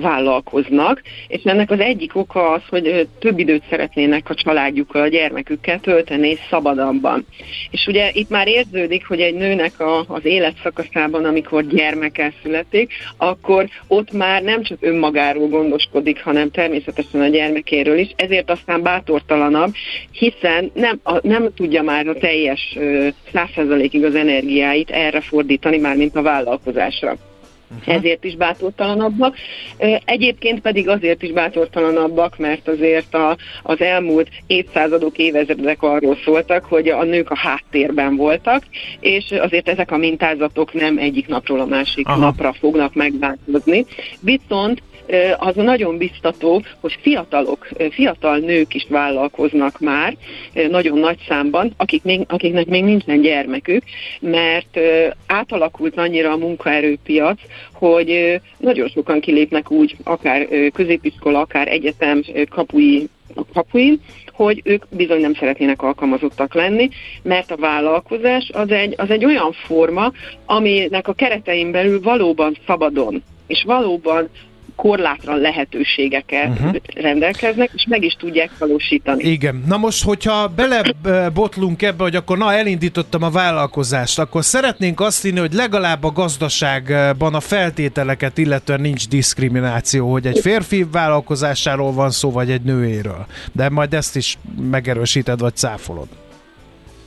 vállalkoznak, és ennek az egyik oka az, hogy több időt szeretnének a családjukkal, a gyermekükkel tölteni szabadabban. És ugye itt már érződik, hogy egy nőnek a, az életszakaszában, amikor gyermeke születik, akkor ott már nem csak önmagáról gondoskodik, hanem természetesen a gyermekéről is, ezért aztán bátortalanabb, hiszen nem, nem tudja már a teljes százszerzalékig az energiáit erre fordítani, már mint a vállalkozásra. Uh-huh. Ezért is bátortalanabbak. Egyébként pedig azért is bátortalanabbak, mert azért a, az elmúlt évszázadok, évezredek arról szóltak, hogy a nők a háttérben voltak, és azért ezek a mintázatok nem egyik napról a másik Aha. napra fognak megváltozni. Viszont az nagyon biztató, hogy fiatalok, fiatal nők is vállalkoznak már nagyon nagy számban, akik még, akiknek még nincsen gyermekük, mert átalakult annyira a munkaerőpiac, hogy nagyon sokan kilépnek úgy, akár középiskola, akár egyetem kapui, kapuin, hogy ők bizony nem szeretnének alkalmazottak lenni, mert a vállalkozás az egy, az egy olyan forma, aminek a keretein belül valóban szabadon és valóban korlátlan lehetőségekkel uh-huh. rendelkeznek, és meg is tudják valósítani. Igen. Na most, hogyha belebotlunk ebbe, hogy akkor na, elindítottam a vállalkozást, akkor szeretnénk azt hinni, hogy legalább a gazdaságban a feltételeket illetően nincs diszkrimináció, hogy egy férfi vállalkozásáról van szó, vagy egy nőéről. De majd ezt is megerősíted, vagy cáfolod.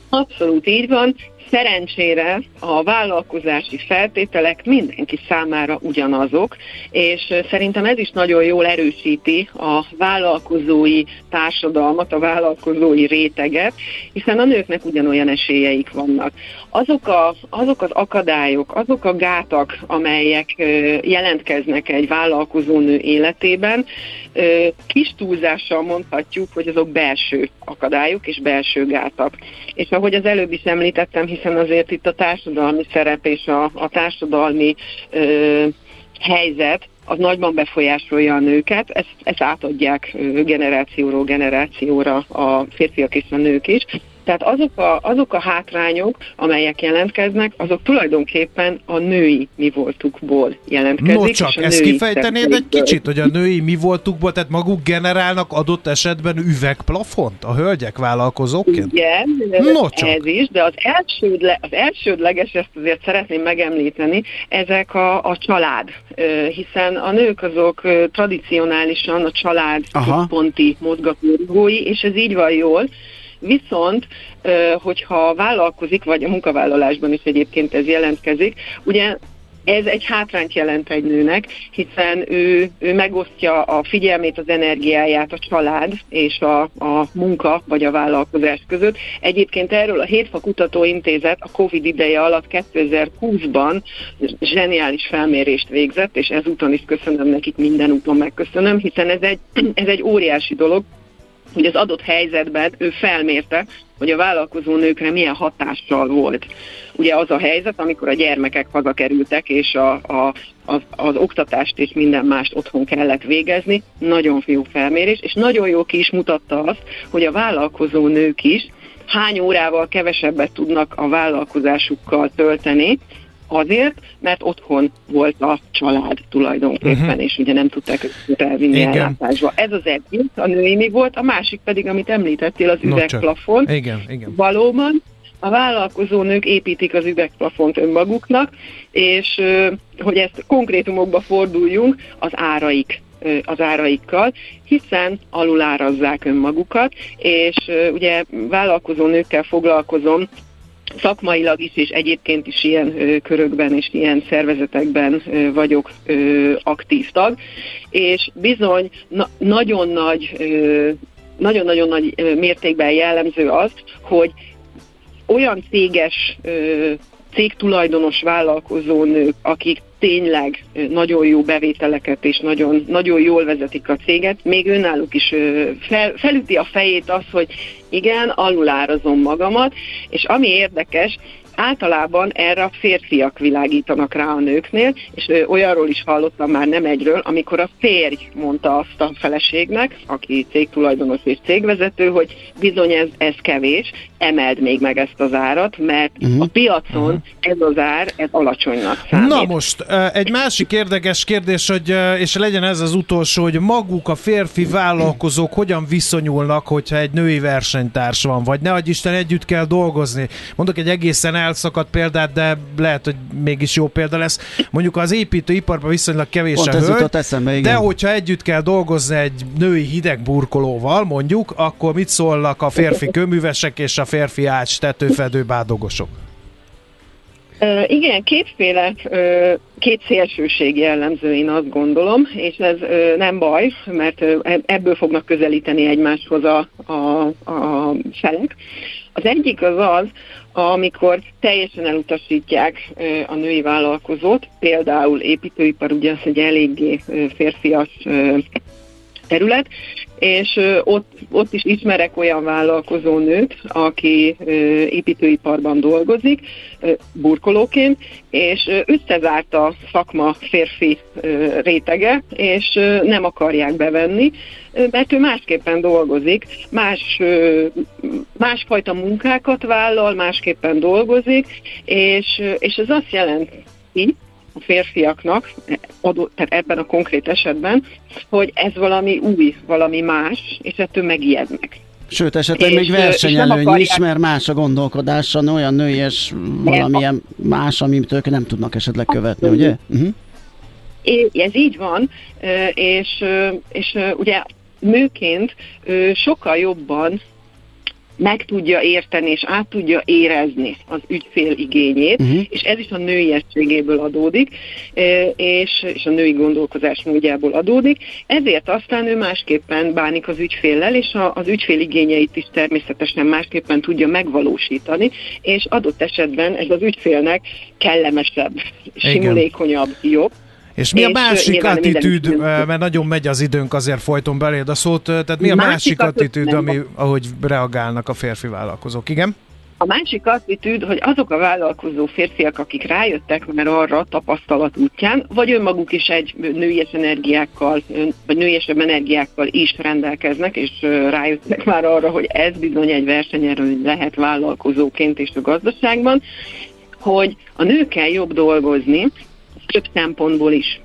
Abszolút így van. Szerencsére a vállalkozási feltételek mindenki számára ugyanazok, és szerintem ez is nagyon jól erősíti a vállalkozói társadalmat, a vállalkozói réteget, hiszen a nőknek ugyanolyan esélyeik vannak. Azok, a, azok az akadályok, azok a gátak, amelyek jelentkeznek egy vállalkozónő életében, kis túlzással mondhatjuk, hogy azok belső akadályok és belső gátak. És ahogy az előbb is említettem, hiszen azért itt a társadalmi szerep és a, a társadalmi ö, helyzet az nagyban befolyásolja a nőket, ezt, ezt átadják generációról generációra a férfiak és a nők is. Tehát azok a, azok a hátrányok, amelyek jelentkeznek, azok tulajdonképpen a női mi voltukból jelentkezik. No csak, ezt kifejtenéd egy kicsit, hogy a női mi voltukból, tehát maguk generálnak adott esetben üvegplafont a hölgyek vállalkozóként? Igen, no csak. ez is, de az, elsődle, az elsődleges, ezt azért szeretném megemlíteni, ezek a, a család, hiszen a nők azok tradicionálisan a család központi mozgatórugói, és ez így van jól, Viszont, hogyha vállalkozik, vagy a munkavállalásban is egyébként ez jelentkezik, ugye ez egy hátrányt jelent egy nőnek, hiszen ő, ő megosztja a figyelmét, az energiáját a család és a, a munka vagy a vállalkozás között. Egyébként erről a Hétfa Kutatóintézet a Covid ideje alatt 2020-ban zseniális felmérést végzett, és ezúton is köszönöm nekik, minden úton megköszönöm, hiszen ez egy, ez egy óriási dolog, hogy az adott helyzetben ő felmérte, hogy a vállalkozó nőkre milyen hatással volt. Ugye az a helyzet, amikor a gyermekek hazakerültek, és a, a, az, az oktatást és minden mást otthon kellett végezni, nagyon jó felmérés, és nagyon jó ki is mutatta azt, hogy a vállalkozó nők is hány órával kevesebbet tudnak a vállalkozásukkal tölteni, Azért, mert otthon volt a család tulajdonképpen, uh-huh. és ugye nem tudták őket elvinni Igen. ellátásba. Ez az egyik, a női mi volt, a másik pedig, amit említettél, az üvegplafon. Igen, igen. Valóban, a vállalkozó nők építik az üvegplafont önmaguknak, és hogy ezt konkrétumokba forduljunk, az áraik az áraikkal, hiszen alulárazzák önmagukat, és ugye vállalkozó nőkkel foglalkozom szakmailag is, és egyébként is ilyen ö, körökben és ilyen szervezetekben ö, vagyok ö, aktív tag, és bizony na- nagyon nagy ö, nagyon-nagyon nagy mértékben jellemző az, hogy olyan céges cégtulajdonos vállalkozó nők, akik tényleg nagyon jó bevételeket és nagyon, nagyon jól vezetik a céget, még önálluk is fel, felüti a fejét az, hogy igen, alulárazom magamat, és ami érdekes, általában erre a férfiak világítanak rá a nőknél, és olyanról is hallottam már nem egyről, amikor a férj mondta azt a feleségnek, aki cégtulajdonos és cégvezető, hogy bizony ez, ez kevés, emeld még meg ezt az árat, mert uh-huh. a piacon uh-huh. ez az ár, ez alacsonynak számít. Na most, egy másik érdekes kérdés, hogy, és legyen ez az utolsó, hogy maguk a férfi vállalkozók hogyan viszonyulnak, hogyha egy női versenytárs van, vagy ne Isten együtt kell dolgozni. Mondok egy egészen elszakadt példát, de lehet, hogy mégis jó példa lesz. Mondjuk az építőiparban viszonylag kevés Pont a ez hölgy, eszembe, igen. de hogyha együtt kell dolgozni egy női hidegburkolóval, mondjuk, akkor mit szólnak a férfi köművesek és a férfi ács tetőfedő bádogosok? Uh, igen, kétféle, uh, két szélsőség jellemző, én azt gondolom, és ez uh, nem baj, mert uh, ebből fognak közelíteni egymáshoz a, a, a felek. Az egyik az az, amikor teljesen elutasítják a női vállalkozót, például építőipar, ugye az egy eléggé férfias terület, és ott, ott is ismerek olyan vállalkozó nőt, aki építőiparban dolgozik, burkolóként, és összezárt a szakma férfi rétege, és nem akarják bevenni, mert ő másképpen dolgozik, más, másfajta munkákat vállal, másképpen dolgozik, és, és ez azt jelenti, a férfiaknak, adó, tehát ebben a konkrét esetben, hogy ez valami új, valami más, és ettől megijednek. Sőt, esetleg és, még versenyelőny is, mert más a gondolkodása, olyan nőies valamilyen más, amit ők nem tudnak esetleg követni, ugye? Uh-huh. Ez így van, és, és ugye nőként sokkal jobban meg tudja érteni és át tudja érezni az ügyfél igényét, uh-huh. és ez is a nőiességéből adódik, e, és, és a női gondolkozás módjából adódik. Ezért aztán ő másképpen bánik az ügyféllel, és a, az ügyfél igényeit is természetesen másképpen tudja megvalósítani, és adott esetben ez az ügyfélnek kellemesebb, simulékonyabb, jobb. És mi és a másik attitűd, mert nagyon megy az időnk, azért folyton beléd a szót, tehát mi a másik, másik attitűd, ami, ahogy reagálnak a férfi vállalkozók, igen? A másik attitűd, hogy azok a vállalkozó férfiak, akik rájöttek már arra tapasztalat útján, vagy önmaguk is egy nőies energiákkal, vagy nőiesebb energiákkal is rendelkeznek, és rájöttek már arra, hogy ez bizony egy versenyerő lehet vállalkozóként és a gazdaságban, hogy a nőkkel jobb dolgozni, több szempontból is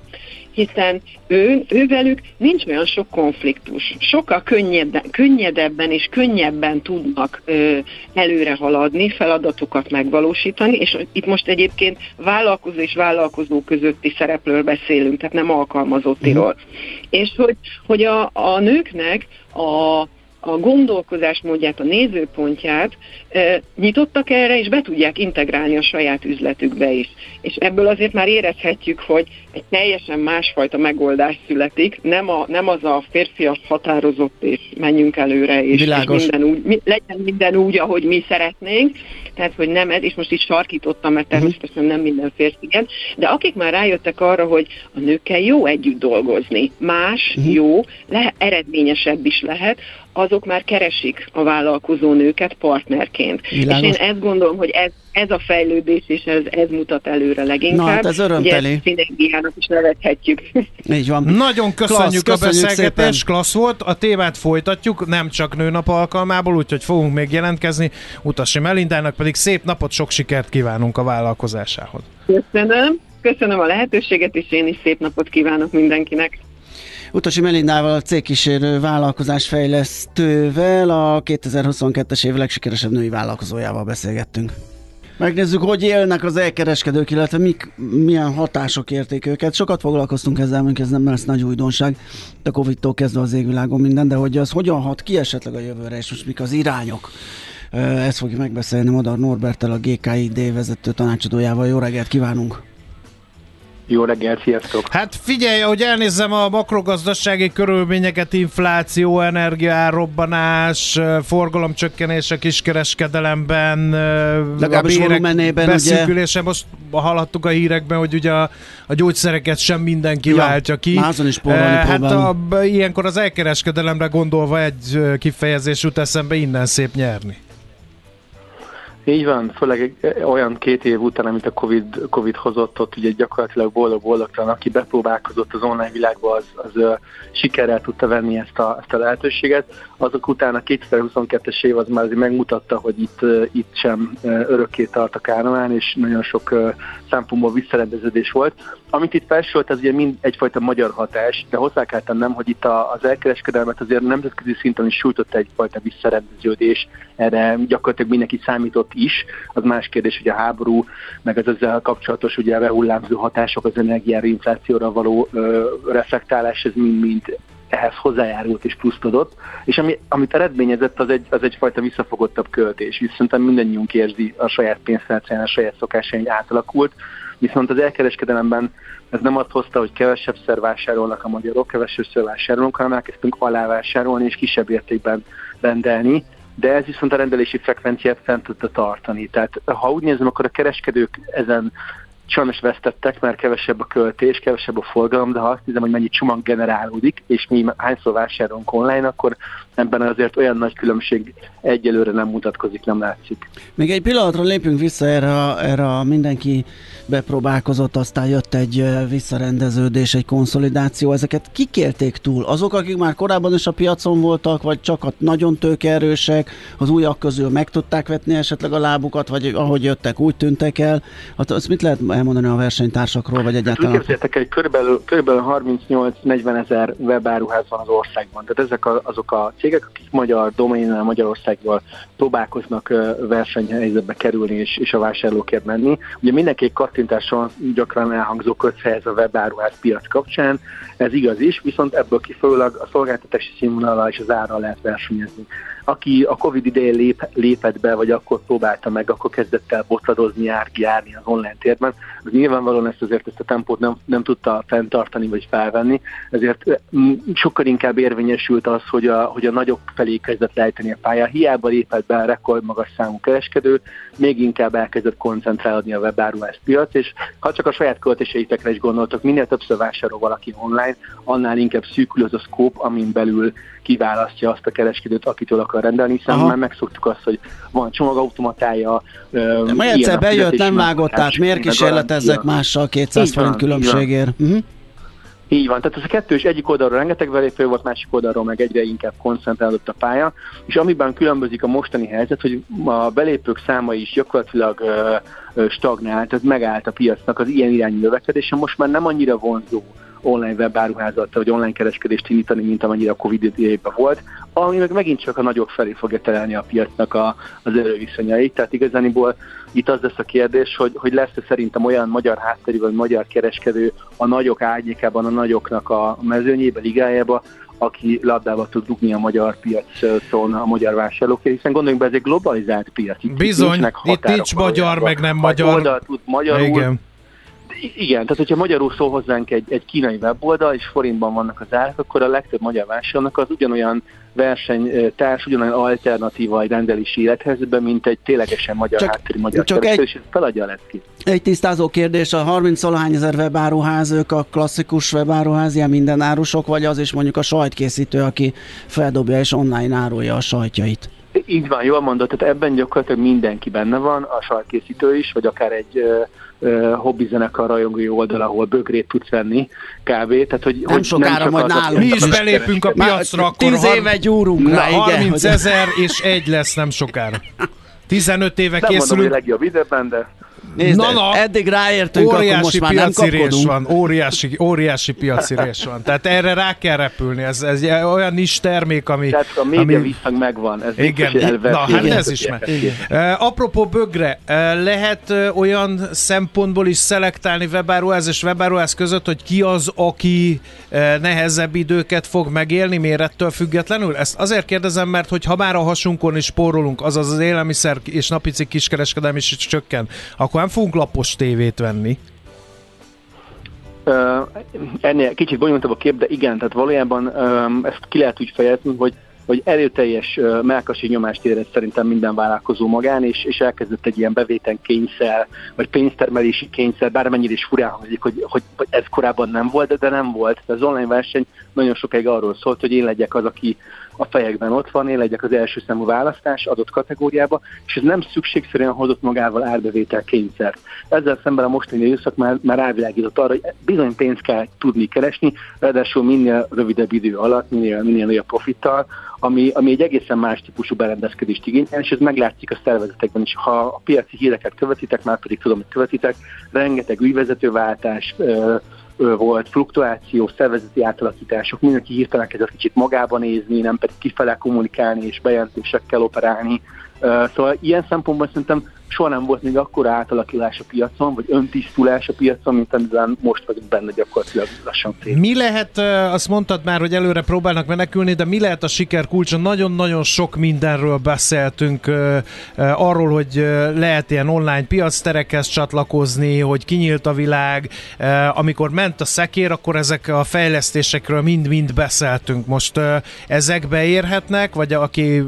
hiszen ő, ővelük nincs olyan sok konfliktus. Sokkal könnyedben, könnyedebben és könnyebben tudnak ö, előre haladni, feladatokat megvalósítani, és itt most egyébként vállalkozó és vállalkozó közötti szereplőről beszélünk, tehát nem alkalmazottiról. Mm. És hogy, hogy a, a nőknek a a gondolkozásmódját, a nézőpontját e, nyitottak erre, és be tudják integrálni a saját üzletükbe is. És ebből azért már érezhetjük, hogy egy teljesen másfajta megoldás születik, nem, a, nem az a férfias határozott, és menjünk előre, és, és minden úgy, mi, legyen minden úgy, ahogy mi szeretnénk, tehát hogy nem ez, és most is sarkítottam, mert mhm. természetesen nem minden férfi igen, de akik már rájöttek arra, hogy a nőkkel jó együtt dolgozni, más, uh-huh. jó, le, eredményesebb is lehet, azok már keresik a vállalkozó nőket partnerként. Világos. És én ezt gondolom, hogy ez, ez a fejlődés, és ez, ez mutat előre leginkább. Na, hát ez örömteli. Ugye szinergiának is nevethetjük. Így van. Nagyon köszönjük klassz, a beszélgetést, klassz volt. A témát folytatjuk, nem csak nőnap alkalmából, úgyhogy fogunk még jelentkezni. Utasi Melindának pedig szép napot, sok sikert kívánunk a vállalkozásához. Köszönöm. Köszönöm a lehetőséget, és én is szép napot kívánok mindenkinek. Utasi Melindával, a cégkísérő vállalkozásfejlesztővel, a 2022-es év legsikeresebb női vállalkozójával beszélgettünk. Megnézzük, hogy élnek az elkereskedők, illetve mik, milyen hatások érték őket. Sokat foglalkoztunk ezzel, mert ez nem lesz nagy újdonság, a Covid-tól kezdve az égvilágon minden, de hogy az hogyan hat ki esetleg a jövőre, és most mik az irányok. Ezt fogjuk megbeszélni Madar Norbertel, a GKID vezető tanácsadójával. Jó reggelt kívánunk! Jó reggelt, sziasztok! Hát figyelj, hogy elnézem a makrogazdasági körülményeket, infláció, energiárobbanás, forgalomcsökkenés a kiskereskedelemben, Legalábbis a bérek beszűkülése. Most hallhattuk a hírekben, hogy ugye a, a gyógyszereket sem mindenki ja, váltja ki. Mázon is Hát a, ilyenkor az elkereskedelemre gondolva egy kifejezés jut eszembe, innen szép nyerni. Így van, főleg olyan két év után, amit a COVID, COVID hozott, ott ugye gyakorlatilag boldog-boldogtalan, aki bepróbálkozott az online világba, az, az uh, sikerrel tudta venni ezt a, ezt a lehetőséget. Azok után a 2022-es év az már azért megmutatta, hogy itt, uh, itt sem uh, örökké tart a káromán, és nagyon sok uh, szempontból visszarendeződés volt. Amit itt felsorolt, ez ugye mind egyfajta magyar hatás, de hozzá kell tennem, hogy itt a, az elkereskedelmet azért nemzetközi szinten is sújtott egyfajta visszarendeződés, erre gyakorlatilag mindenki számított is. Az más kérdés, hogy a háború, meg az ezzel kapcsolatos ugye rehullámzó hatások, az energiára, inflációra való ö, reflektálás, ez mind-mind ehhez hozzájárult és plusztodott, és ami, amit eredményezett, az, egy, az egyfajta visszafogottabb költés, és szerintem mindannyiunk érzi a saját pénztárcáján, a saját szokásain átalakult, viszont az elkereskedelemben ez nem azt hozta, hogy kevesebbszer vásárolnak a magyarok, kevesebbszer vásárolunk, hanem elkezdtünk alávásárolni és kisebb értékben rendelni, de ez viszont a rendelési frekvenciát fent tudta tartani. Tehát ha úgy nézem, akkor a kereskedők ezen sajnos vesztettek, mert kevesebb a költés, kevesebb a forgalom, de ha azt nézem, hogy mennyi csomag generálódik, és mi hányszor vásárolunk online, akkor ebben azért olyan nagy különbség egyelőre nem mutatkozik, nem látszik. Még egy pillanatra lépünk vissza erre, erre mindenki bepróbálkozott, aztán jött egy visszarendeződés, egy konszolidáció. Ezeket kikélték túl? Azok, akik már korábban is a piacon voltak, vagy csak a nagyon tőkerősek, az újak közül meg tudták vetni esetleg a lábukat, vagy ahogy jöttek, úgy tűntek el. Hát azt mit lehet elmondani a versenytársakról, vagy egyáltalán? Hát, képzeljétek egy körülbelül, körülbelül 38-40 ezer webáruház van az országban. Tehát ezek a, azok a cégek, akik magyar doménnel Magyarországból próbálkoznak versenyhelyzetbe kerülni és, és a vásárlókért menni. Ugye mindenki kattintáson gyakran elhangzó ez a webáruház piac kapcsán, ez igaz is, viszont ebből kifolyólag a szolgáltatási színvonalal és az árral lehet versenyezni. Aki a Covid idején lép, lépett be, vagy akkor próbálta meg, akkor kezdett el botladozni, járni az online térben, az nyilvánvalóan ezt azért ezt a tempót nem, nem tudta fenntartani, vagy felvenni, ezért mm, sokkal inkább érvényesült az, hogy a, hogy a nagyok felé kezdett lejteni a pálya. Hiába lépett be a rekord magas számú kereskedő, még inkább elkezdett koncentrálni a webáruhás piac, és ha csak a saját költéseitekre is gondoltok, minél többször vásárol valaki online, annál inkább szűkül az a szkóp, amin belül kiválasztja azt a kereskedőt, akitől akar rendelni, hiszen Aha. már megszoktuk azt, hogy van csomagautomatája. Majd egyszer bejött, nem vágott át, miért kísérletezzek mással 200 forint különbségért? Uh-huh. Így van, tehát ez a kettős egyik oldalról rengeteg belépő volt, másik oldalról meg egyre inkább koncentrálódott a pálya, és amiben különbözik a mostani helyzet, hogy a belépők száma is gyakorlatilag ö, ö, stagnált, tehát megállt a piacnak az ilyen irányú növekedése, most már nem annyira vonzó online webáruházat vagy online kereskedést indítani, mint amennyire a Covid idejében volt, ami meg megint csak a nagyok felé fogja terelni a piacnak a, az erőviszonyait. Tehát igazániból itt az lesz a kérdés, hogy, hogy lesz-e szerintem olyan magyar hátterű vagy magyar kereskedő a nagyok ágyékában, a nagyoknak a mezőnyébe, ligájába, aki labdába tud dugni a magyar piacon a magyar vásárlókért, hiszen gondoljunk be, ez egy globalizált piac. Itt Bizony, itt nincs magyar, meg nem magyar. Oldal tud magyarul, Igen igen, tehát hogyha magyarul szól hozzánk egy, egy kínai weboldal, és forintban vannak az árak, akkor a legtöbb magyar vásárlónak az ugyanolyan versenytárs, ugyanolyan alternatíva egy rendelési élethelyzetben, mint egy ténylegesen magyar csak, háttérű magyar csak egy, és ez feladja a leckét. Egy tisztázó kérdés, a 30 valahány ezer webáruház, ők a klasszikus webáruház, ilyen minden árusok, vagy az is mondjuk a sajtkészítő, aki feldobja és online árulja a sajtjait? Így van, jól mondott, tehát ebben gyakorlatilag mindenki benne van, a sajtkészítő is, vagy akár egy hobbizenekar rajongói oldal, ahol bögrét tudsz venni kb. Tehát, hogy, nem hogy sokára nem majd nálunk. Mi is belépünk a piacra, akkor tíz éve gyúrunk rá, 30 ezer és egy lesz nem sokára. 15 éve nem készülünk. Nem mondom, hogy legjobb időben, de Nézd, na, na, eddig ráértünk, óriási akkor most már nem kapkodunk. van, óriási, óriási piaci rés van. Tehát erre rá kell repülni. Ez, ez olyan is termék, ami... Tehát a média ami... visszhang megvan. Ez igen, na hát ez is meg. Uh, apropó bögre, uh, lehet uh, olyan szempontból is szelektálni webáruház és webáruház között, hogy ki az, aki uh, nehezebb időket fog megélni mérettől függetlenül? Ezt azért kérdezem, mert hogy ha már a hasunkon is spórolunk, azaz az élelmiszer és napicik kiskereskedelmi is csökken, akkor nem fogunk lapos tévét venni. Uh, ennél kicsit bonyolultabb a kép, de igen, tehát valójában um, ezt ki lehet úgy fejezni, hogy hogy erőteljes uh, melkasi nyomást érez szerintem minden vállalkozó magán, és, és elkezdett egy ilyen bevéten kényszer, vagy pénztermelési kényszer, bármennyire is furán hangzik, hogy, hogy, hogy ez korábban nem volt, de, de nem volt. Az online verseny nagyon sokáig arról szólt, hogy én legyek az, aki a fejekben ott van, én legyek az első számú választás adott kategóriába, és ez nem szükségszerűen hozott magával árbevétel kényszert. Ezzel szemben a mostani időszak már, már rávilágított arra, hogy bizony pénzt kell tudni keresni, ráadásul minél rövidebb idő alatt, minél, minél nagyobb profittal, ami, ami egy egészen más típusú berendezkedést igényel, és ez meglátszik a szervezetekben is. Ha a piaci híreket követitek, már pedig tudom, hogy követitek, rengeteg ügyvezetőváltás, volt fluktuáció, szervezeti átalakítások, mindenki hirtelen kezdett kicsit magába nézni, nem pedig kifele kommunikálni és bejelentésekkel operálni. Szóval ilyen szempontból szerintem soha nem volt még akkora átalakulás a piacon, vagy öntisztulás a piacon, mint amiben most vagyunk benne gyakorlatilag lassan fél. Mi lehet, azt mondtad már, hogy előre próbálnak menekülni, de mi lehet a siker kulcsa? Nagyon-nagyon sok mindenről beszéltünk, arról, hogy lehet ilyen online piacterekhez csatlakozni, hogy kinyílt a világ. Amikor ment a szekér, akkor ezek a fejlesztésekről mind-mind beszéltünk. Most ezek beérhetnek, vagy aki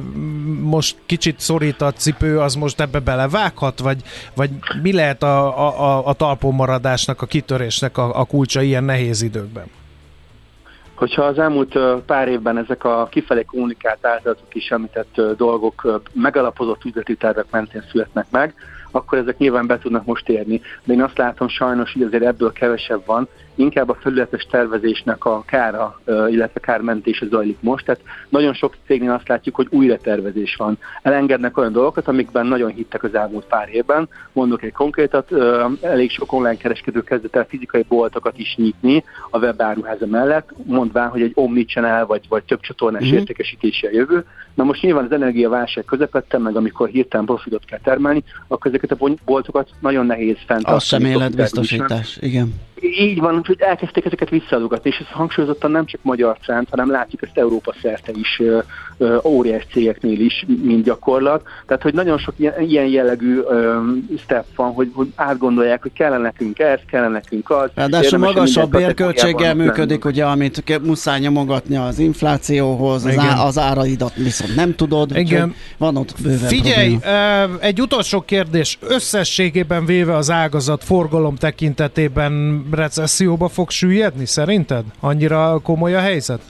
most kicsit szorít a cipő, az most ebbe belevág? Rághat, vagy, vagy mi lehet a, a, a talpon maradásnak, a kitörésnek a, a kulcsa ilyen nehéz időkben? Hogyha az elmúlt pár évben ezek a kifelé kommunikált általatok is említett dolgok megalapozott üzleti tervek mentén születnek meg, akkor ezek nyilván be tudnak most érni. De én azt látom sajnos, hogy azért ebből kevesebb van, inkább a felületes tervezésnek a kára, illetve kármentése zajlik most. Tehát nagyon sok cégnél azt látjuk, hogy újra tervezés van. Elengednek olyan dolgokat, amikben nagyon hittek az elmúlt pár évben. Mondok egy konkrétat, elég sok online kereskedő kezdett el fizikai boltokat is nyitni a webáruháza mellett, mondván, hogy egy omnichannel vagy, vagy több csatornás mm-hmm. értékesítési a jövő. Na most nyilván az energiaválság közepette, meg amikor hirtelen profitot kell termelni, akkor ezeket a boltokat nagyon nehéz fenntartani. Az sem életbiztosítás, igen. Így van, úgyhogy elkezdték ezeket visszaadogatni, és ez hangsúlyozottan nem csak magyar trend, hanem látjuk ezt Európa szerte is, ö, ö, óriás cégeknél is, mint gyakorlat. Tehát, hogy nagyon sok ilyen, ilyen jellegű ö, step van, hogy, hogy átgondolják, hogy kellene nekünk ez, kellene nekünk az. Ráadásul magasabb bérköltséggel működik, ugye, amit muszáj nyomogatni az inflációhoz, az, á, az áraidat viszont nem tudod. Igen. Van ott bőven Figyelj, probléma. egy utolsó kérdés. Összességében véve az ágazat forgalom tekintetében recesszióba fog süllyedni szerinted? Annyira komoly a helyzet?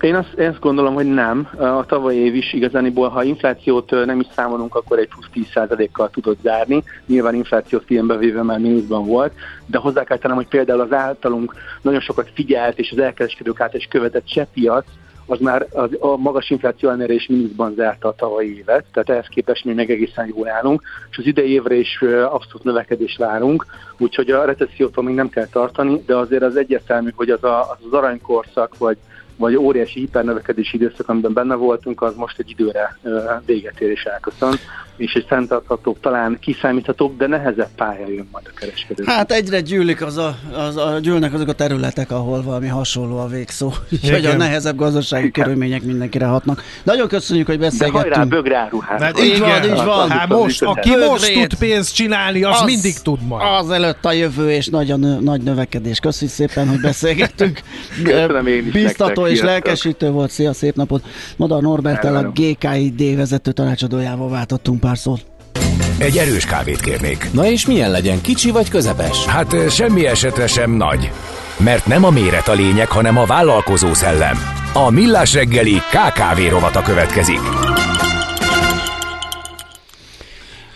Én azt, én azt gondolom, hogy nem. A tavalyi év is igazániból, ha inflációt nem is számolunk, akkor egy plusz 10%-kal tudott zárni. Nyilván infláció filmbe véve már mínuszban volt, de hozzá kell tennem, hogy például az általunk nagyon sokat figyelt és az elkereskedők által is követett se piac, az már az, a magas infláció ellenére is mínuszban zárta a tavalyi évet, tehát ehhez képest mi meg egészen jól állunk, és az idei évre is abszolút növekedés várunk, úgyhogy a recessziótól még nem kell tartani, de azért az egyértelmű, hogy az a, az, az aranykorszak, vagy vagy óriási hipernövekedési időszak, amiben benne voltunk, az most egy időre véget ér és elköszön, és egy fenntarthatóbb, talán kiszámíthatóbb, de nehezebb pálya jön majd a kereskedő. Hát egyre gyűlik az a, az a, gyűlnek azok a területek, ahol valami hasonló a végszó, úgyhogy a nehezebb gazdasági Igen. körülmények mindenkire hatnak. Nagyon köszönjük, hogy beszélgettünk. De hajrá, bögráruház. Hát így van, így van. Hát most, aki most tud pénzt csinálni, az, az mindig tud majd. Az előtt a jövő és nagyon nagy növekedés. Köszönjük szépen, hogy beszélgettünk. Köszönöm én is Biztató és lelkesítő volt. Szia, szép napot! Madar Norbertel a GKID vezető tanácsadójával váltottunk pár szót. Egy erős kávét kérnék. Na és milyen legyen, kicsi vagy közepes? Hát semmi esetre sem nagy. Mert nem a méret a lényeg, hanem a vállalkozó szellem. A Millás reggeli KKV rovata következik.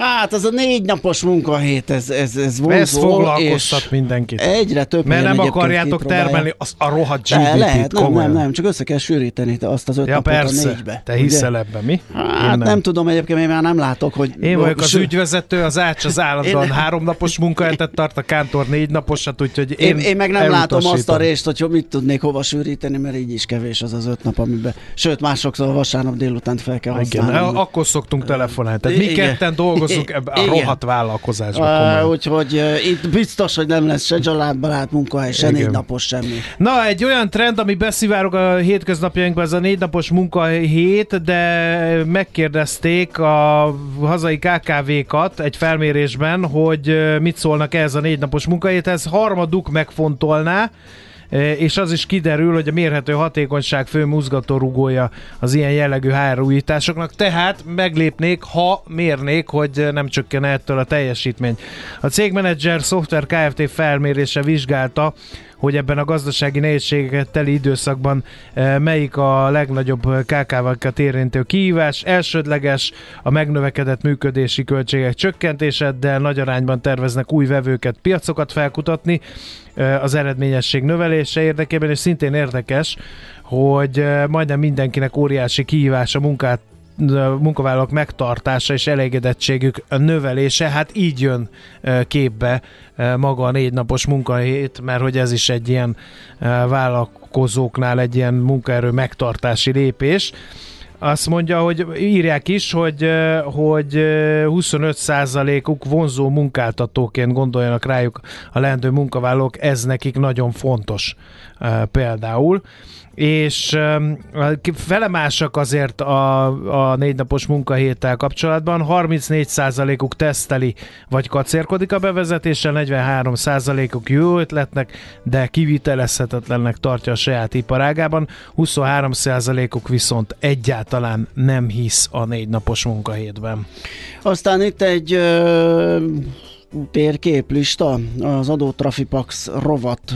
Hát az a négy napos munkahét, ez, ez, ez vonzó. Ez foglalkoztat mindenkit. Egyre több Mert nem akarjátok termelni azt a rohadt GDP-t lehet, nem, nem, nem, csak össze kell sűríteni azt az öt ja, napot persze. a négybe. Te hiszel ebben, mi? Hát nem. nem. tudom, egyébként én már nem látok, hogy... Én vagyok az ügyvezető, az Ács az állandóan én... három napos munkahetet tart, a Kántor négy naposat, úgyhogy én, én, én meg nem látom azt a részt, hogy mit tudnék hova sűríteni, mert így is kevés az az öt nap, amiben... Sőt, másokszor vasárnap délután fel kell használni. Igen, akkor szoktunk telefonálni. Tehát mi ketten dolgozunk dolgozunk ebbe a rohadt vállalkozásba. Uh, úgyhogy uh, itt biztos, hogy nem lesz se családbarát munkahely, se Igen. négy napos semmi. Na, egy olyan trend, ami beszivárog a hétköznapjainkban, ez a négy napos munkahét, de megkérdezték a hazai KKV-kat egy felmérésben, hogy mit szólnak ehhez a négy napos munkahéthez. Harmaduk megfontolná, és az is kiderül, hogy a mérhető hatékonyság fő mozgatórugója az ilyen jellegű HR újításoknak, tehát meglépnék, ha mérnék, hogy nem csökken ettől a teljesítmény. A cégmenedzser Software Kft. felmérése vizsgálta, hogy ebben a gazdasági nehézségeket teli időszakban eh, melyik a legnagyobb KKV-kat érintő kihívás. Elsődleges a megnövekedett működési költségek csökkentése, de nagy arányban terveznek új vevőket, piacokat felkutatni az eredményesség növelése érdekében, és szintén érdekes, hogy majdnem mindenkinek óriási kihívás a munkát munkavállalók megtartása és elégedettségük növelése, hát így jön képbe maga a négy napos munkahét, mert hogy ez is egy ilyen vállalkozóknál egy ilyen munkaerő megtartási lépés. Azt mondja, hogy írják is, hogy, hogy 25%-uk vonzó munkáltatóként gondoljanak rájuk a leendő munkavállalók, ez nekik nagyon fontos például és felemásak azért a, a négy napos munkahéttel kapcsolatban. 34%-uk teszteli vagy kacérkodik a bevezetéssel, 43%-uk jó ötletnek, de kivitelezhetetlennek tartja a saját iparágában, 23%-uk viszont egyáltalán nem hisz a négy napos munkahétben. Aztán itt egy ö térképlista, az adó Trafipax rovat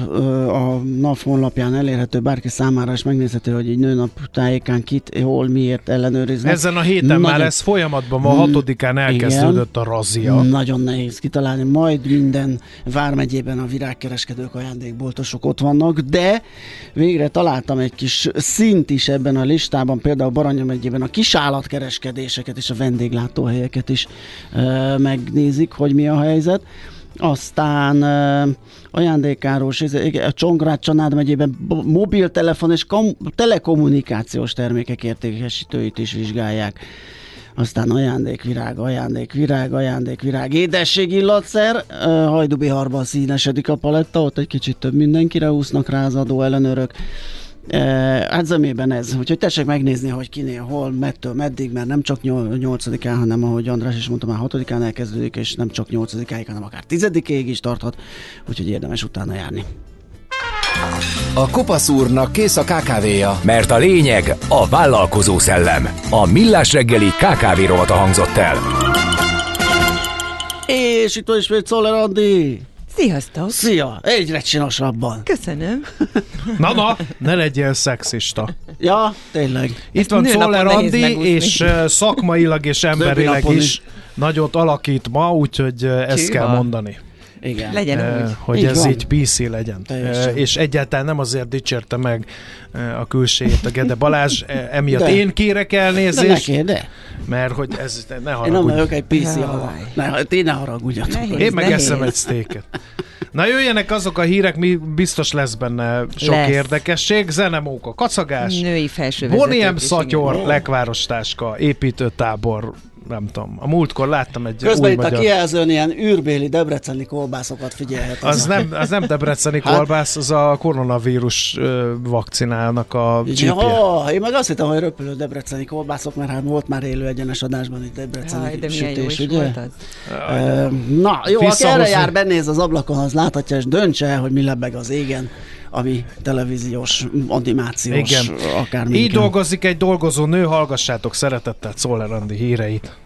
a NAV honlapján elérhető bárki számára, és megnézhető, hogy egy nőnap tájékán kit, hol, miért ellenőriznek. Ezen a héten Nagyon... már ez folyamatban van, hatodikán elkezdődött igen, a razia. Nagyon nehéz kitalálni, majd minden vármegyében a virágkereskedők, ajándékboltosok ott vannak, de végre találtam egy kis szint is ebben a listában, például Baranya megyében a kisállatkereskedéseket és a vendéglátóhelyeket is megnézik, hogy mi a helyzet helyzet. Aztán ajándékáros, a Csongrád Csanád megyében mobiltelefon és kom- telekommunikációs termékek értékesítőit is vizsgálják. Aztán ajándékvirág, ajándékvirág, ajándékvirág, édességillatszer, Hajdubiharban színesedik a paletta, ott egy kicsit több mindenkire úsznak rá az adó ellenőrök. Hát zömében ez. Úgyhogy tessék megnézni, hogy kinél, hol, mettől, meddig, mert nem csak 8-án, hanem ahogy András is mondta, már 6-án elkezdődik, és nem csak 8-áig, hanem akár 10-ig is tarthat, úgyhogy érdemes utána járni. A Kopasz úrnak kész a kávéja. Mert a lényeg a vállalkozó szellem. A Millás reggeli KKV rovata hangzott el. És itt van ismét Szoller Andi. Sziasztok! Szia! Egyre csinosabban. Köszönöm. Na, na, ne legyél szexista. Ja, tényleg. Itt van Czoller Andi, és szakmailag és emberileg is nagyot alakít ma, úgyhogy ezt Csíva. kell mondani. Igen. Legyen uh, úgy. Hogy így ez van. így PC legyen. Uh, és egyáltalán nem azért dicsérte meg uh, a külsejét a Gede Balázs, emiatt de. én kérek elnézést. De de. Mert hogy ez ne haragudj. Én nem vagyok egy PC alá. Ne, én ne haragudjatok. Nehéz, én meg eszem egy sztéket. Na jöjjenek azok a hírek, mi biztos lesz benne sok lesz. érdekesség. Zenemóka, kacagás. Női felső Boniem Szatyor, lekvárostáska, építőtábor, nem tudom. A múltkor láttam egy Közben új itt magyar... a kijelzőn ilyen űrbéli debreceni kolbászokat figyelhet. Az, az, nem, az nem debreceni hát... kolbász, az a koronavírus vakcinának a csípje. Ja, én meg azt hittem, hogy röpülő debreceni kolbászok, mert hát volt már élő egyenes adásban egy debreceni Jaj, de sütés, ugye? Volt az? Na, jó, aki erre jár, benéz az ablakon, az láthatja, és döntse, hogy mi lebeg az égen ami televíziós, animációs, Igen. akármi. Így dolgozik egy dolgozó nő, hallgassátok szeretettel Szoller Andi híreit.